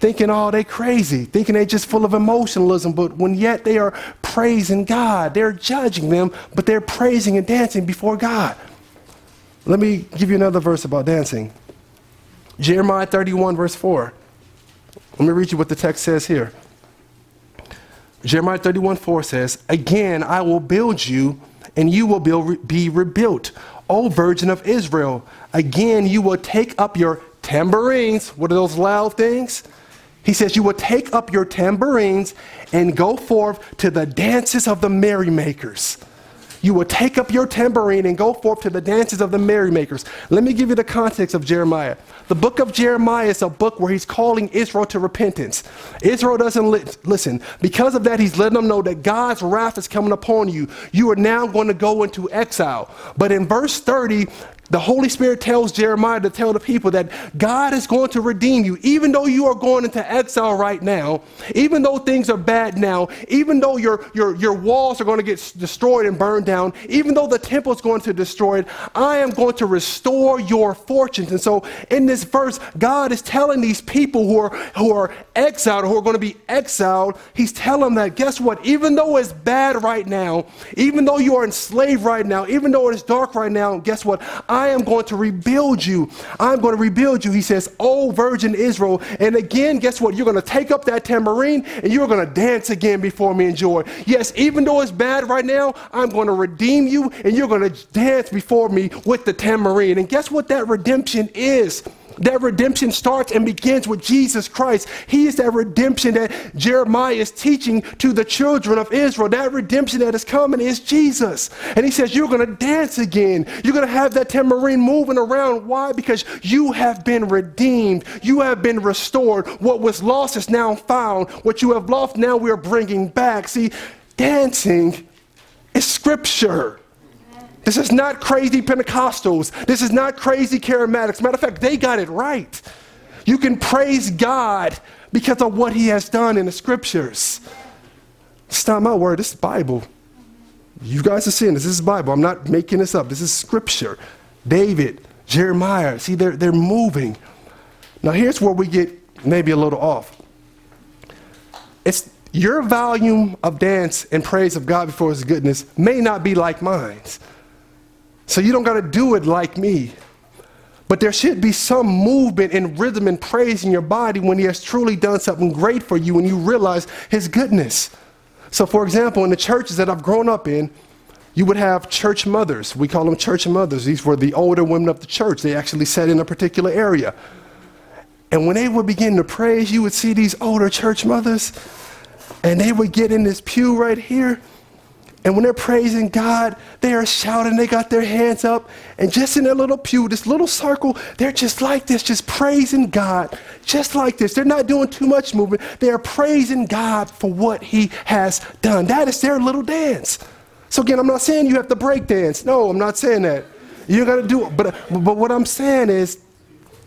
thinking, oh, they're crazy, thinking they're just full of emotionalism, but when yet they are praising God, they're judging them, but they're praising and dancing before God. Let me give you another verse about dancing. Jeremiah 31, verse 4. Let me read you what the text says here. Jeremiah 31 4 says, Again, I will build you, and you will be rebuilt. O Virgin of Israel, again you will take up your tambourines. What are those loud things? He says, You will take up your tambourines and go forth to the dances of the merrymakers. You will take up your tambourine and go forth to the dances of the merrymakers. Let me give you the context of Jeremiah. The book of Jeremiah is a book where he's calling Israel to repentance. Israel doesn't li- listen. Because of that, he's letting them know that God's wrath is coming upon you. You are now going to go into exile. But in verse 30, the Holy Spirit tells Jeremiah to tell the people that God is going to redeem you, even though you are going into exile right now, even though things are bad now, even though your, your, your walls are going to get destroyed and burned down, even though the temple is going to destroy it, I am going to restore your fortunes. And so in this verse, God is telling these people who are, who are exiled, who are going to be exiled, He's telling them that guess what? Even though it's bad right now, even though you are enslaved right now, even though it is dark right now, guess what? I am going to rebuild you. I'm going to rebuild you. He says, Oh, Virgin Israel. And again, guess what? You're going to take up that tambourine and you're going to dance again before me in joy. Yes, even though it's bad right now, I'm going to redeem you and you're going to dance before me with the tambourine. And guess what that redemption is? That redemption starts and begins with Jesus Christ. He is that redemption that Jeremiah is teaching to the children of Israel. That redemption that is coming is Jesus. And he says, You're going to dance again. You're going to have that tambourine moving around. Why? Because you have been redeemed. You have been restored. What was lost is now found. What you have lost, now we are bringing back. See, dancing is scripture. This is not crazy Pentecostals. This is not crazy charismatics. Matter of fact, they got it right. You can praise God because of what He has done in the scriptures. It's not my word, this is the Bible. You guys are seeing this. This is Bible. I'm not making this up. This is scripture. David, Jeremiah, see, they're, they're moving. Now, here's where we get maybe a little off. It's your volume of dance and praise of God before His goodness may not be like mine's. So you don't got to do it like me. But there should be some movement and rhythm and praise in your body when He has truly done something great for you and you realize His goodness. So, for example, in the churches that I've grown up in, you would have church mothers. We call them church mothers. These were the older women of the church. They actually sat in a particular area. And when they would begin to praise, you would see these older church mothers, and they would get in this pew right here, and when they're praising God, they are shouting, they got their hands up, and just in their little pew, this little circle, they're just like this, just praising God, just like this. They're not doing too much movement. They are praising God for what He has done. That is their little dance. So again, I'm not saying you have to break dance. No, I'm not saying that. You got to do it. But, but what I'm saying is,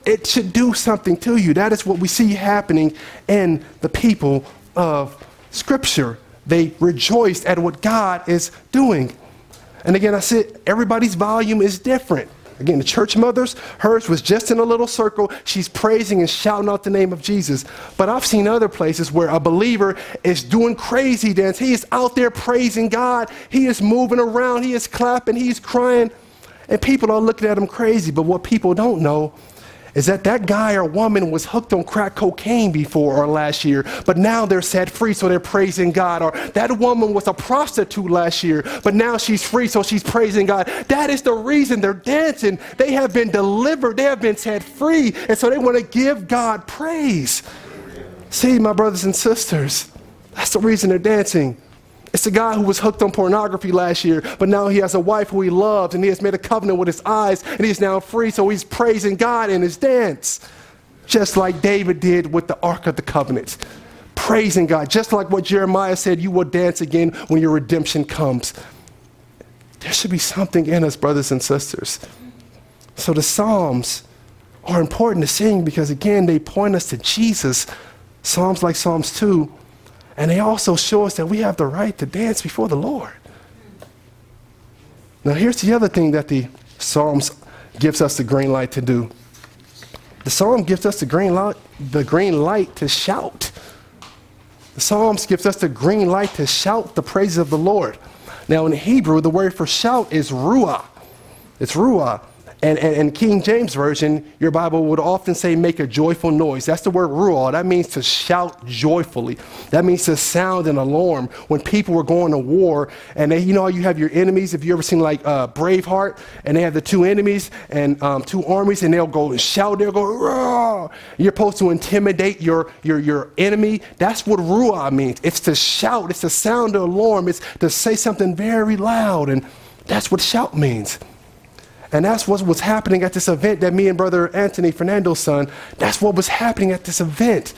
it should do something to you. That is what we see happening in the people of Scripture. They rejoiced at what God is doing. And again, I said everybody's volume is different. Again, the church mothers, hers was just in a little circle. She's praising and shouting out the name of Jesus. But I've seen other places where a believer is doing crazy dance. He is out there praising God. He is moving around. He is clapping. He's crying. And people are looking at him crazy. But what people don't know is that that guy or woman was hooked on crack cocaine before or last year, but now they're set free, so they're praising God. Or that woman was a prostitute last year, but now she's free, so she's praising God. That is the reason they're dancing. They have been delivered, they have been set free, and so they want to give God praise. See, my brothers and sisters, that's the reason they're dancing. It's a guy who was hooked on pornography last year, but now he has a wife who he loves and he has made a covenant with his eyes and he's now free, so he's praising God in his dance. Just like David did with the Ark of the Covenant. Praising God, just like what Jeremiah said, you will dance again when your redemption comes. There should be something in us, brothers and sisters. So the Psalms are important to sing because, again, they point us to Jesus. Psalms like Psalms 2 and they also show us that we have the right to dance before the Lord. Now, here's the other thing that the Psalms gives us the green light to do. The Psalm gives us the green light, the green light to shout. The Psalms gives us the green light to shout the praises of the Lord. Now, in Hebrew, the word for shout is ruah. It's ruah. And, and, and, King James Version, your Bible would often say, make a joyful noise. That's the word ruah. That means to shout joyfully. That means to sound an alarm. When people were going to war, and they, you know, you have your enemies. If you ever seen like uh, Braveheart, and they have the two enemies and um, two armies, and they'll go and shout, they'll go, Rah! You're supposed to intimidate your, your, your enemy. That's what ruah means. It's to shout, it's to sound an alarm, it's to say something very loud. And that's what shout means. And that's what was happening at this event that me and Brother Anthony Fernando's son, that's what was happening at this event.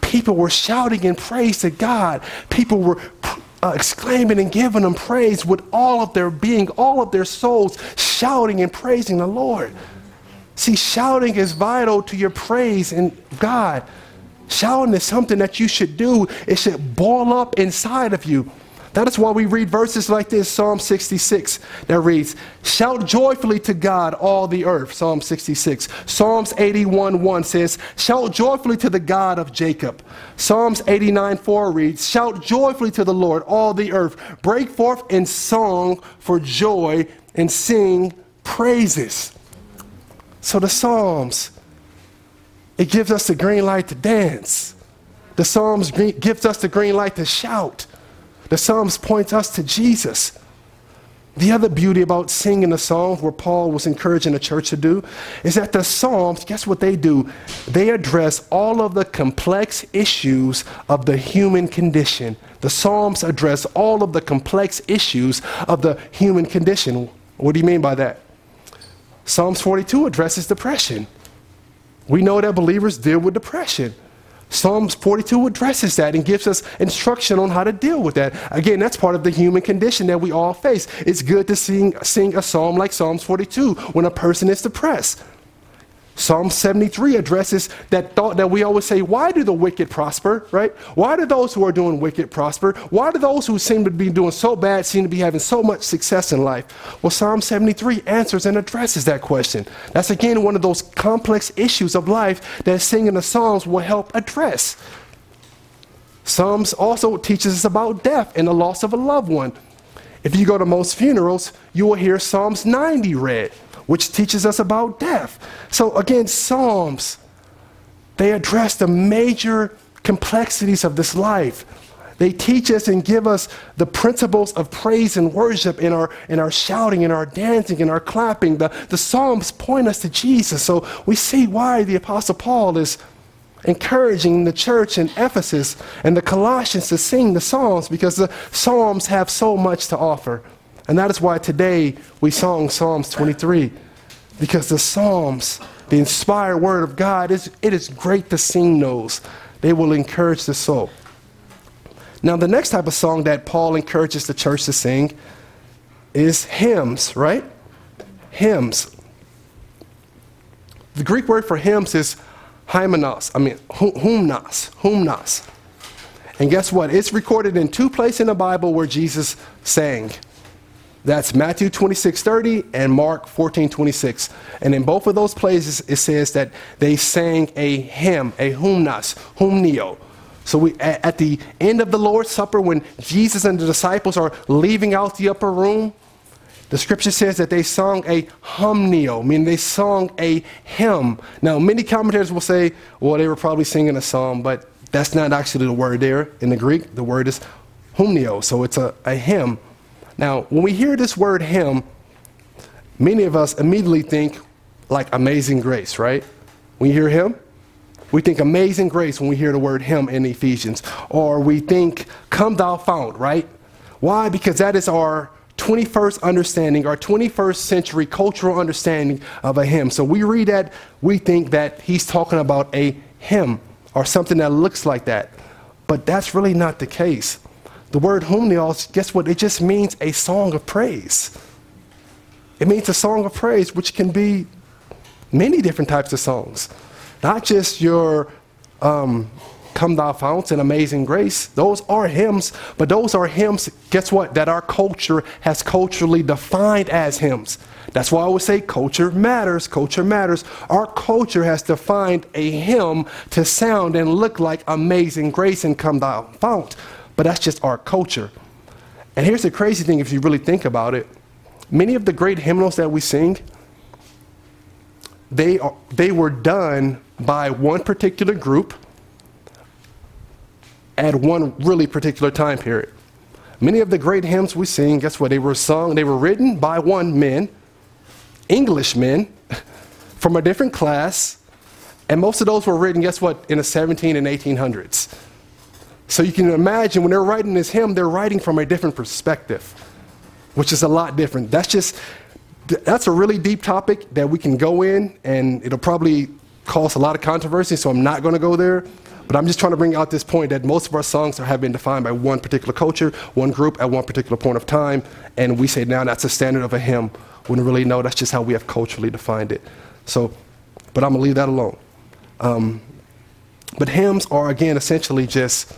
People were shouting in praise to God. People were uh, exclaiming and giving him praise with all of their being, all of their souls, shouting and praising the Lord. See, shouting is vital to your praise in God. Shouting is something that you should do, it should boil up inside of you. That is why we read verses like this Psalm 66 that reads, Shout joyfully to God, all the earth. Psalm 66. Psalms 81 1 says, Shout joyfully to the God of Jacob. Psalms 89 4 reads, Shout joyfully to the Lord, all the earth. Break forth in song for joy and sing praises. So the Psalms, it gives us the green light to dance. The Psalms gives us the green light to shout. The Psalms point us to Jesus. The other beauty about singing the Psalms, where Paul was encouraging the church to do, is that the Psalms, guess what they do? They address all of the complex issues of the human condition. The Psalms address all of the complex issues of the human condition. What do you mean by that? Psalms 42 addresses depression. We know that believers deal with depression. Psalms 42 addresses that and gives us instruction on how to deal with that. Again, that's part of the human condition that we all face. It's good to sing, sing a psalm like Psalms 42 when a person is depressed. Psalm 73 addresses that thought that we always say, why do the wicked prosper, right? Why do those who are doing wicked prosper? Why do those who seem to be doing so bad seem to be having so much success in life? Well, Psalm 73 answers and addresses that question. That's again one of those complex issues of life that singing the Psalms will help address. Psalms also teaches us about death and the loss of a loved one. If you go to most funerals, you will hear Psalms 90 read which teaches us about death. So, again, Psalms, they address the major complexities of this life. They teach us and give us the principles of praise and worship in our, in our shouting, in our dancing, in our clapping. The, the Psalms point us to Jesus. So we see why the Apostle Paul is encouraging the church in Ephesus and the Colossians to sing the Psalms because the Psalms have so much to offer. And that is why today we sung Psalms 23. Because the Psalms, the inspired word of God, is, it is great to sing those. They will encourage the soul. Now, the next type of song that Paul encourages the church to sing is hymns, right? Hymns. The Greek word for hymns is hymenos. I mean, humnas, humnas. And guess what? It's recorded in two places in the Bible where Jesus sang. That's Matthew 26, 30 and Mark 14, 26. And in both of those places, it says that they sang a hymn, a humnas, humnio. So we, at the end of the Lord's Supper, when Jesus and the disciples are leaving out the upper room, the scripture says that they sung a humnio, meaning they sung a hymn. Now, many commentators will say, well, they were probably singing a song, but that's not actually the word there in the Greek. The word is humnio, so it's a, a hymn. Now, when we hear this word hymn, many of us immediately think like amazing grace, right? When you hear hymn, we think amazing grace when we hear the word hymn in Ephesians. Or we think, come thou fount, right? Why? Because that is our 21st understanding, our 21st century cultural understanding of a hymn. So we read that, we think that he's talking about a hymn or something that looks like that. But that's really not the case. The word humnios, guess what? It just means a song of praise. It means a song of praise, which can be many different types of songs. Not just your um, Come Thou and Amazing Grace. Those are hymns, but those are hymns, guess what? That our culture has culturally defined as hymns. That's why I would say culture matters. Culture matters. Our culture has defined a hymn to sound and look like Amazing Grace and Come Thou Fount. But that's just our culture. And here's the crazy thing if you really think about it many of the great hymnals that we sing, they, are, they were done by one particular group at one really particular time period. Many of the great hymns we sing, guess what? They were sung, they were written by one men, Englishmen, from a different class, and most of those were written, guess what, in the 17 and 1800s. So you can imagine when they're writing this hymn, they're writing from a different perspective, which is a lot different. That's just, that's a really deep topic that we can go in, and it'll probably cause a lot of controversy, so I'm not going to go there. But I'm just trying to bring out this point that most of our songs have been defined by one particular culture, one group at one particular point of time, and we say now that's the standard of a hymn. When really no, that's just how we have culturally defined it. So, but I'm gonna leave that alone. Um, but hymns are again essentially just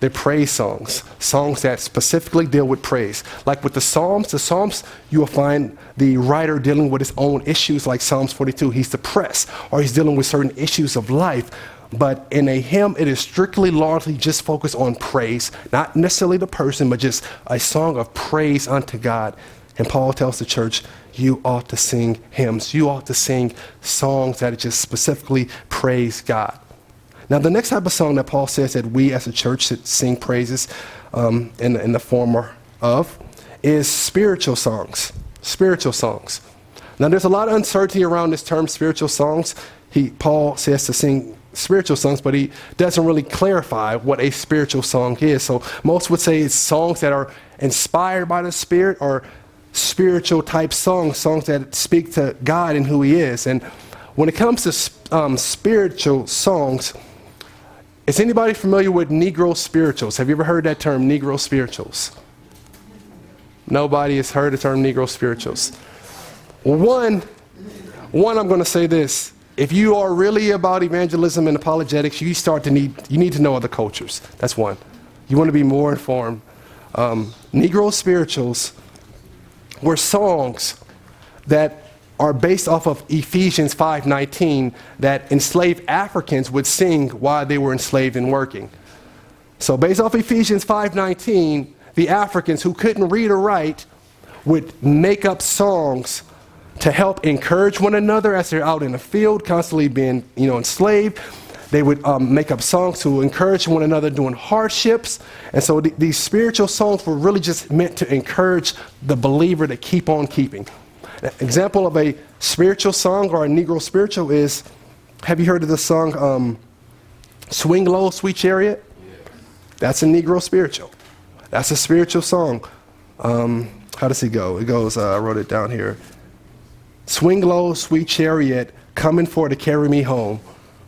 they're praise songs, songs that specifically deal with praise. Like with the Psalms, the Psalms, you will find the writer dealing with his own issues, like Psalms 42. He's depressed or he's dealing with certain issues of life. But in a hymn, it is strictly largely just focused on praise, not necessarily the person, but just a song of praise unto God. And Paul tells the church, you ought to sing hymns. You ought to sing songs that just specifically praise God. Now, the next type of song that Paul says that we as a church should sing praises um, in, in the form of is spiritual songs. Spiritual songs. Now, there's a lot of uncertainty around this term, spiritual songs. He, Paul says to sing spiritual songs, but he doesn't really clarify what a spiritual song is. So most would say it's songs that are inspired by the Spirit or spiritual type songs, songs that speak to God and who He is. And when it comes to um, spiritual songs, is anybody familiar with Negro spirituals? Have you ever heard that term, Negro spirituals? Nobody has heard the term Negro spirituals. One, one, I'm going to say this if you are really about evangelism and apologetics, you start to need you need to know other cultures. That's one. You want to be more informed. Um, Negro spirituals were songs that are based off of Ephesians 5:19 that enslaved Africans would sing while they were enslaved and working. So based off Ephesians 5:19, the Africans who couldn't read or write would make up songs to help encourage one another as they're out in the field, constantly being, you know, enslaved. They would um, make up songs to encourage one another during hardships. And so th- these spiritual songs were really just meant to encourage the believer to keep on keeping. An example of a spiritual song or a Negro spiritual is have you heard of the song um, Swing Low, Sweet Chariot? That's a Negro spiritual. That's a spiritual song. Um, how does it go? It goes, uh, I wrote it down here. Swing low, sweet chariot, coming for to carry me home.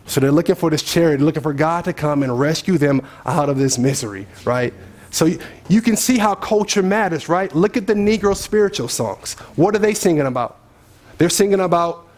So they're looking for this chariot, looking for God to come and rescue them out of this misery, right? So you, can see how culture matters, right? Look at the Negro spiritual songs. What are they singing about? They're singing about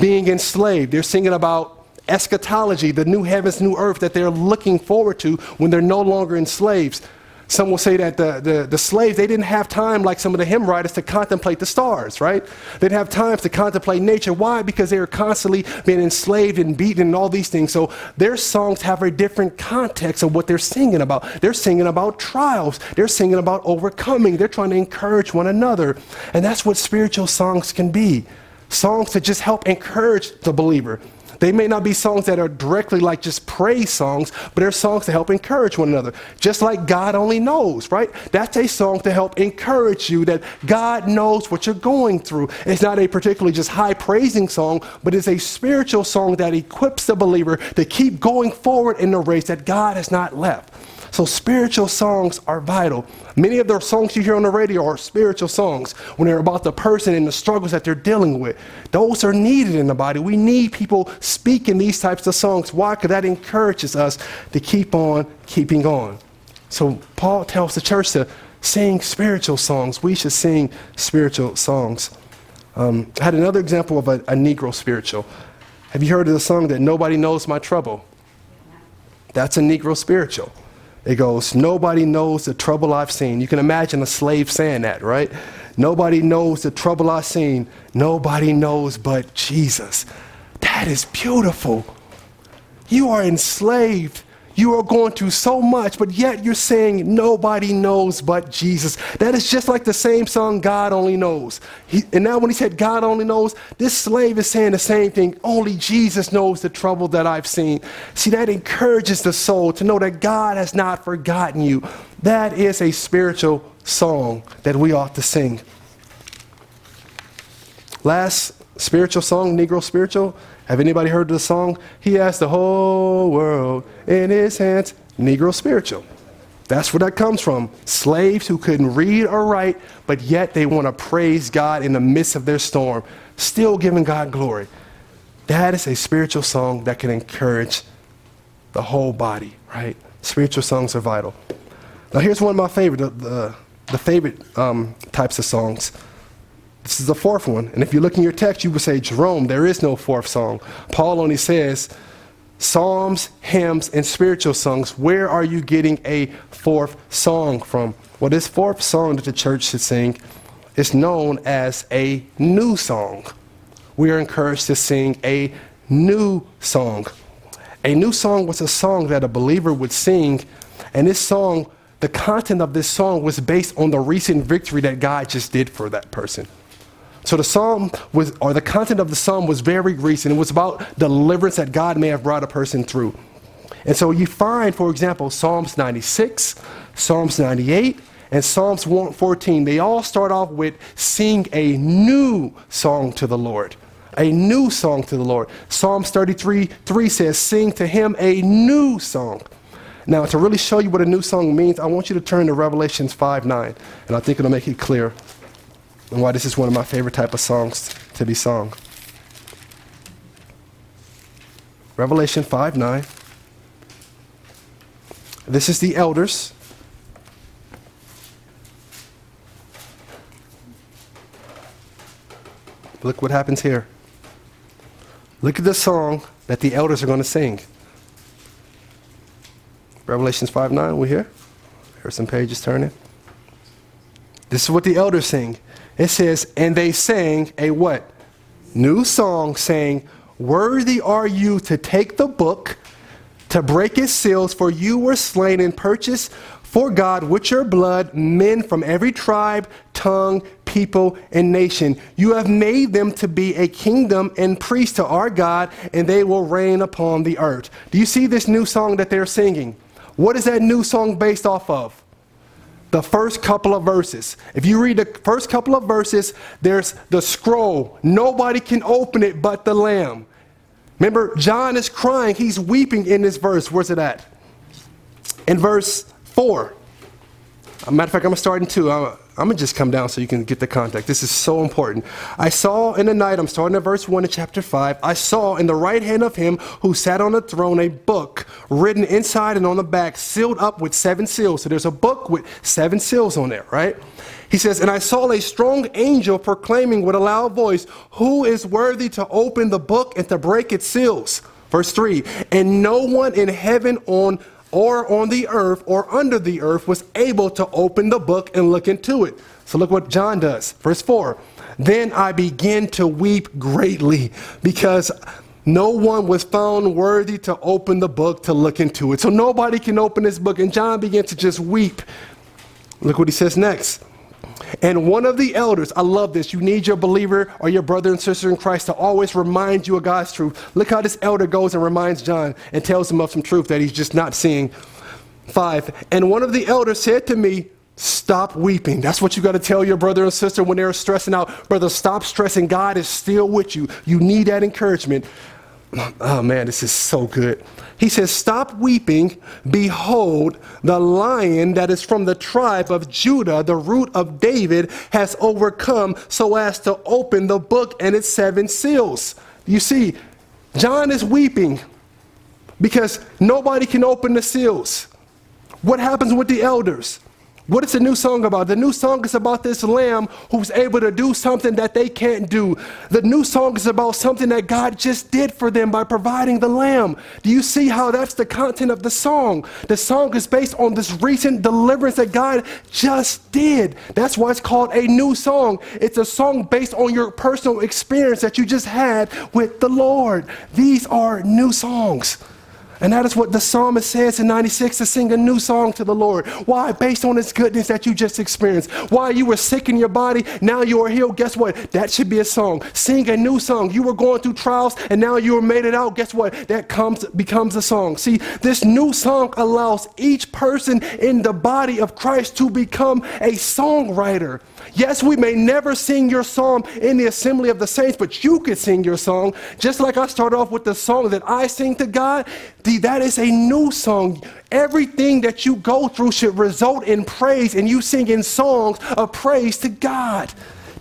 being enslaved. They're singing about eschatology, the new heavens, new earth that they're looking forward to when they're no longer enslaved. Some will say that the, the, the, slaves, they didn't have time like some of the hymn writers to contemplate the stars, right? They didn't have time to contemplate nature. Why? Because they were constantly being enslaved and beaten and all these things. So their songs have a different context of what they're singing about. They're singing about trials. They're singing about overcoming. They're trying to encourage one another. And that's what spiritual songs can be. Songs that just help encourage the believer. They may not be songs that are directly like just praise songs, but they're songs to help encourage one another. Just like God only knows, right? That's a song to help encourage you that God knows what you're going through. It's not a particularly just high praising song, but it's a spiritual song that equips the believer to keep going forward in the race that God has not left. So spiritual songs are vital. Many of the songs you hear on the radio are spiritual songs when they're about the person and the struggles that they're dealing with. Those are needed in the body. We need people speaking these types of songs. Why? Because that encourages us to keep on keeping on. So Paul tells the church to sing spiritual songs. We should sing spiritual songs. Um, I had another example of a, a Negro spiritual. Have you heard of the song that Nobody Knows My Trouble? That's a Negro spiritual. It goes, Nobody knows the trouble I've seen. You can imagine a slave saying that, right? Nobody knows the trouble I've seen. Nobody knows but Jesus. That is beautiful. You are enslaved. You are going through so much, but yet you're saying nobody knows but Jesus. That is just like the same song, God Only Knows. He, and now, when he said God only knows, this slave is saying the same thing. Only Jesus knows the trouble that I've seen. See, that encourages the soul to know that God has not forgotten you. That is a spiritual song that we ought to sing. Last spiritual song, Negro spiritual. Have anybody heard the song? He has the whole world in his hands. Negro spiritual. That's where that comes from. Slaves who couldn't read or write, but yet they want to praise God in the midst of their storm, still giving God glory. That is a spiritual song that can encourage the whole body, right? Spiritual songs are vital. Now, here's one of my favorite, the, the, the favorite um, types of songs. This is the fourth one. And if you look in your text, you would say, Jerome, there is no fourth song. Paul only says, Psalms, hymns, and spiritual songs. Where are you getting a fourth song from? Well, this fourth song that the church should sing is known as a new song. We are encouraged to sing a new song. A new song was a song that a believer would sing, and this song, the content of this song was based on the recent victory that God just did for that person. So the psalm was, or the content of the psalm was very recent. It was about deliverance that God may have brought a person through. And so you find, for example, Psalms 96, Psalms 98, and Psalms 114. They all start off with sing a new song to the Lord. A new song to the Lord. Psalms 33 3 says, Sing to him a new song. Now, to really show you what a new song means, I want you to turn to Revelations 5 9, and I think it'll make it clear and why this is one of my favorite type of songs to be sung. Revelation 5 9. This is the elders. Look what happens here. Look at the song that the elders are going to sing. Revelations 5 9, we hear? here? Here's some pages turning. This is what the elders sing. It says, and they sang a what? New song saying, Worthy are you to take the book, to break its seals, for you were slain and purchased for God with your blood men from every tribe, tongue, people, and nation. You have made them to be a kingdom and priests to our God, and they will reign upon the earth. Do you see this new song that they're singing? What is that new song based off of? The first couple of verses. If you read the first couple of verses, there's the scroll. Nobody can open it but the Lamb. Remember, John is crying. He's weeping in this verse. Where's it at? In verse 4. A matter of fact, I'm going to start in 2. I'm, going to just come down so you can get the context. This is so important. I saw in the night, I'm starting at verse 1 in chapter 5. I saw in the right hand of him who sat on the throne a book written inside and on the back, sealed up with seven seals. So there's a book with seven seals on there, right? He says, And I saw a strong angel proclaiming with a loud voice, Who is worthy to open the book and to break its seals? Verse 3 And no one in heaven, on or on the earth or under the earth was able to open the book and look into it. So look what John does. Verse 4 Then I began to weep greatly because no one was found worthy to open the book to look into it. So nobody can open this book. And John began to just weep. Look what he says next. And one of the elders, I love this. You need your believer or your brother and sister in Christ to always remind you of God's truth. Look how this elder goes and reminds John and tells him of some truth that he's just not seeing. Five. And one of the elders said to me, Stop weeping. That's what you got to tell your brother and sister when they're stressing out. Brother, stop stressing. God is still with you. You need that encouragement. Oh man, this is so good. He says, Stop weeping. Behold, the lion that is from the tribe of Judah, the root of David, has overcome so as to open the book and its seven seals. You see, John is weeping because nobody can open the seals. What happens with the elders? What is the new song about? The new song is about this lamb who's able to do something that they can't do. The new song is about something that God just did for them by providing the lamb. Do you see how that's the content of the song? The song is based on this recent deliverance that God just did. That's why it's called a new song. It's a song based on your personal experience that you just had with the Lord. These are new songs. And that is what the psalmist says in 96 to sing a new song to the Lord. Why? Based on his goodness that you just experienced. Why you were sick in your body, now you are healed. Guess what? That should be a song. Sing a new song. You were going through trials and now you were made it out. Guess what? That comes becomes a song. See, this new song allows each person in the body of Christ to become a songwriter. Yes, we may never sing your psalm in the assembly of the saints, but you could sing your song. Just like I started off with the song that I sing to God, that is a new song. Everything that you go through should result in praise, and you sing in songs of praise to God.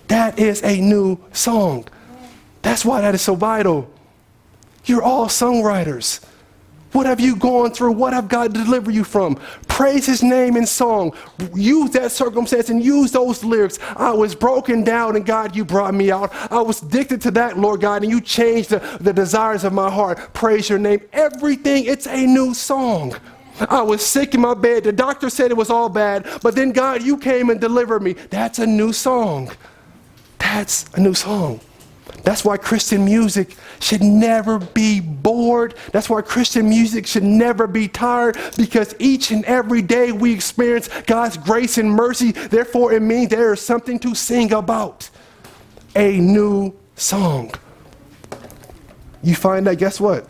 That is a new song. That's why that is so vital. You're all songwriters. What have you gone through? What have God delivered you from? Praise His name in song. Use that circumstance and use those lyrics. I was broken down, and God, you brought me out. I was addicted to that, Lord God, and you changed the, the desires of my heart. Praise your name. Everything, it's a new song. I was sick in my bed. The doctor said it was all bad, but then God, you came and delivered me. That's a new song. That's a new song. That's why Christian music should never be bored. That's why Christian music should never be tired because each and every day we experience God's grace and mercy. Therefore, it means there is something to sing about. A new song. You find that, guess what?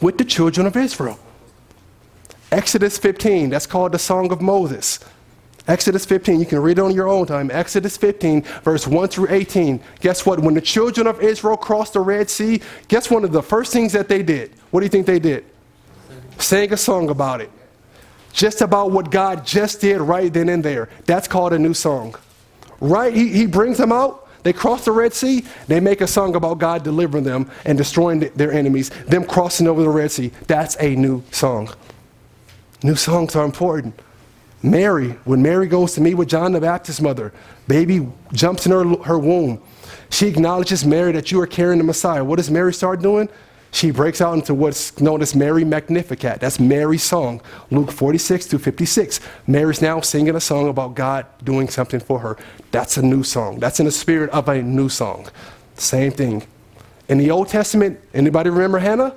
With the children of Israel. Exodus 15, that's called the Song of Moses. Exodus 15, you can read it on your own time. Exodus 15, verse 1 through 18. Guess what? When the children of Israel crossed the Red Sea, guess one of the first things that they did? What do you think they did? Sang a song about it. Just about what God just did right then and there. That's called a new song. Right? He, he brings them out. They cross the Red Sea. They make a song about God delivering them and destroying their enemies, them crossing over the Red Sea. That's a new song. New songs are important. Mary, when Mary goes to meet with John the Baptist's mother, baby jumps in her, her womb. She acknowledges Mary that you are carrying the Messiah. What does Mary start doing? She breaks out into what's known as Mary Magnificat. That's Mary's song, Luke 46 to 56. Mary's now singing a song about God doing something for her. That's a new song. That's in the spirit of a new song. Same thing. In the Old Testament, anybody remember Hannah?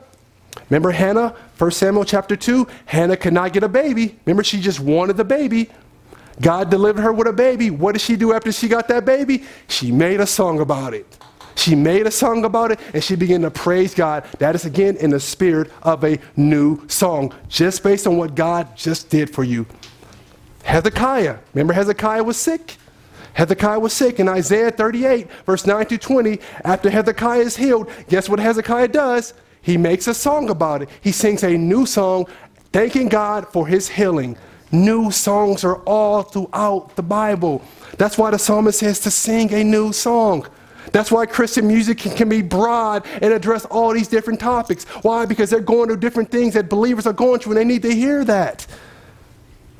Remember Hannah, 1 Samuel chapter 2? Hannah could not get a baby. Remember, she just wanted the baby. God delivered her with a baby. What did she do after she got that baby? She made a song about it. She made a song about it and she began to praise God. That is again in the spirit of a new song, just based on what God just did for you. Hezekiah, remember Hezekiah was sick? Hezekiah was sick in Isaiah 38, verse 9 to 20. After Hezekiah is healed, guess what Hezekiah does? He makes a song about it. He sings a new song thanking God for his healing. New songs are all throughout the Bible. That's why the psalmist says to sing a new song. That's why Christian music can, can, be broad and address all these different topics. Why? Because they're going through different things that believers are going through and they need to hear that.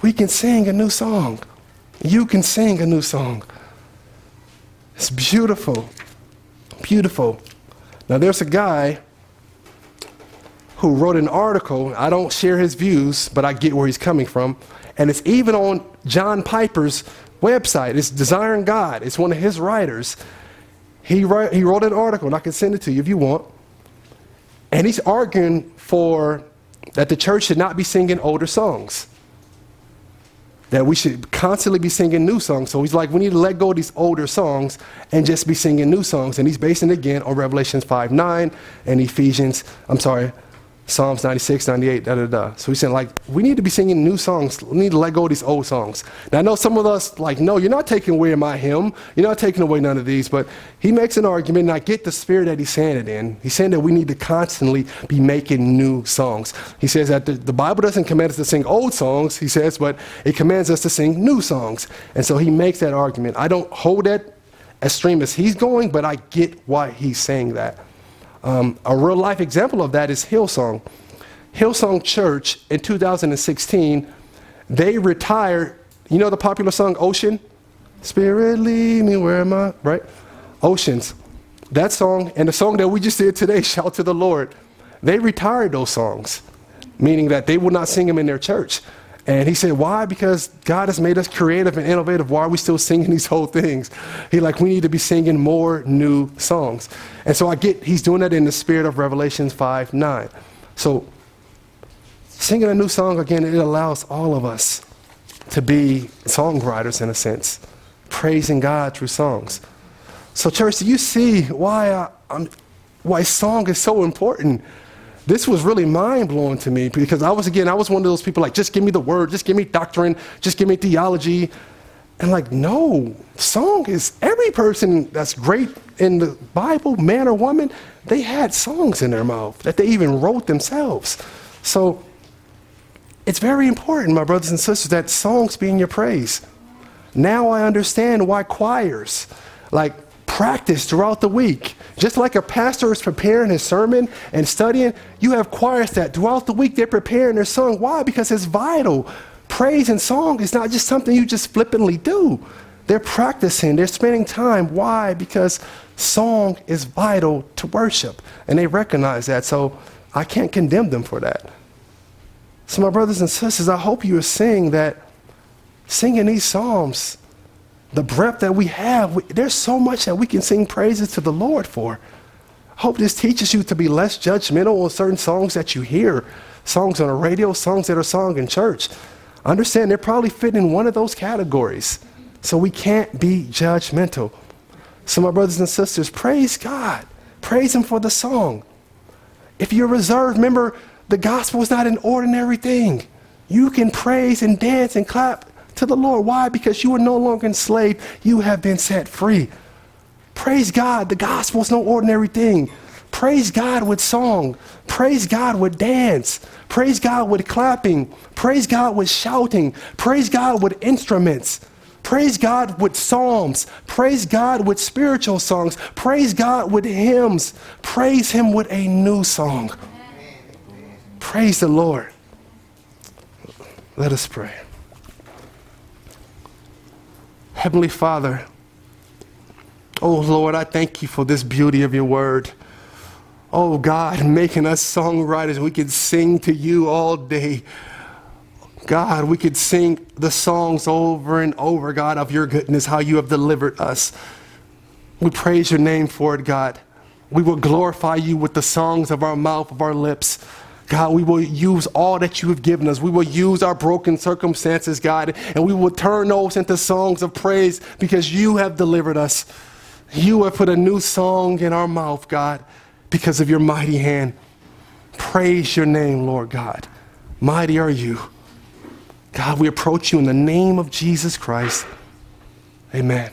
We can sing a new song. You can sing a new song. It's beautiful. Beautiful. Now, there's a guy who wrote an article. I don't share his views, but I get where he's coming from. And it's even on John Piper's website. It's Desiring God. It's one of his writers. He, write, he wrote an article, and I can send it to you if you want. And he's arguing for that the church should not be singing older songs. That we should constantly be singing new songs. So he's like, we need to let go of these older songs and just be singing new songs. And he's basing it again on Revelations 5 9 and Ephesians, I'm sorry, Psalms 96, 98, da da da. So he's saying, like, we need to be singing new songs. We need to let go of these old songs. Now, I know some of us, like, no, you're not taking away my hymn. You're not taking away none of these. But he makes an argument, and I get the spirit that he's saying it in. He's saying that we need to constantly be making new songs. He says that the, the Bible doesn't command us to sing old songs, he says, but it commands us to sing new songs. And so he makes that argument. I don't hold that as extreme as he's going, but I get why he's saying that. Um, a real life example of that is Hillsong. Hillsong Church in 2016, they retired. You know the popular song Ocean? Spirit lead me where am I? Right? Oceans. That song and the song that we just did today, Shout to the Lord, they retired those songs, meaning that they will not sing them in their church. And he said, Why? Because God has made us creative and innovative. Why are we still singing these old things? He like, we need to be singing more new songs. And so I get he's doing that in the spirit of Revelations 5 9. So Singing a new song, again, it allows all of us to be songwriters in a sense, praising God through songs. So, church, do you see why, I, why song is so important? This was really mind blowing to me because I was, again, I was one of those people like, just give me the word, just give me doctrine, just give me theology. And like, no, song is every person that's great in the Bible, man or woman, they had songs in their mouth that they even wrote themselves. So it's very important, my brothers and sisters, that songs be in your praise. Now I understand why choirs, like practice throughout the week. Just like a pastor is preparing his sermon and studying, you have choirs that throughout the week they're preparing their song. Why? Because it's vital. Praise and song is not just something you just flippantly do. They're practicing, they're spending time. Why? Because song is vital to worship. And they recognize that. So I can't condemn them for that. So, my brothers and sisters, I hope you are seeing that singing these psalms the breath that we have, we, there's so much that we can sing praises to the Lord for. I hope this teaches you to be less judgmental on certain songs that you hear, songs on the radio, songs that are sung in church. Understand they're probably fit in one of those categories. So we can't be judgmental. So, my brothers and sisters, praise God. Praise Him for the song. If you're reserved, remember, the gospel is not an ordinary thing. You can praise and dance and clap to the Lord. Why? Because you are no longer enslaved, you have been set free. Praise God. The gospel is no ordinary thing. Praise God with song. Praise God with dance. Praise God with clapping. Praise God with shouting. Praise God with instruments. Praise God with psalms. Praise God with spiritual songs. Praise God with hymns. Praise Him with a new song. Praise the Lord. Let us pray. Heavenly Father, oh Lord, I thank you for this beauty of your word. Oh God, making us songwriters, we could sing to you all day. God, we could sing the songs over and over, God, of your goodness, how you have delivered us. We praise your name for it, God. We will glorify you with the songs of our mouth, of our lips. God, we will use all that you have given us. We will use our broken circumstances, God, and we will turn those into songs of praise because you have delivered us. You have put a new song in our mouth, God, because of your mighty hand. Praise your name, Lord God. Mighty are you. God, we approach you in the name of Jesus Christ. Amen.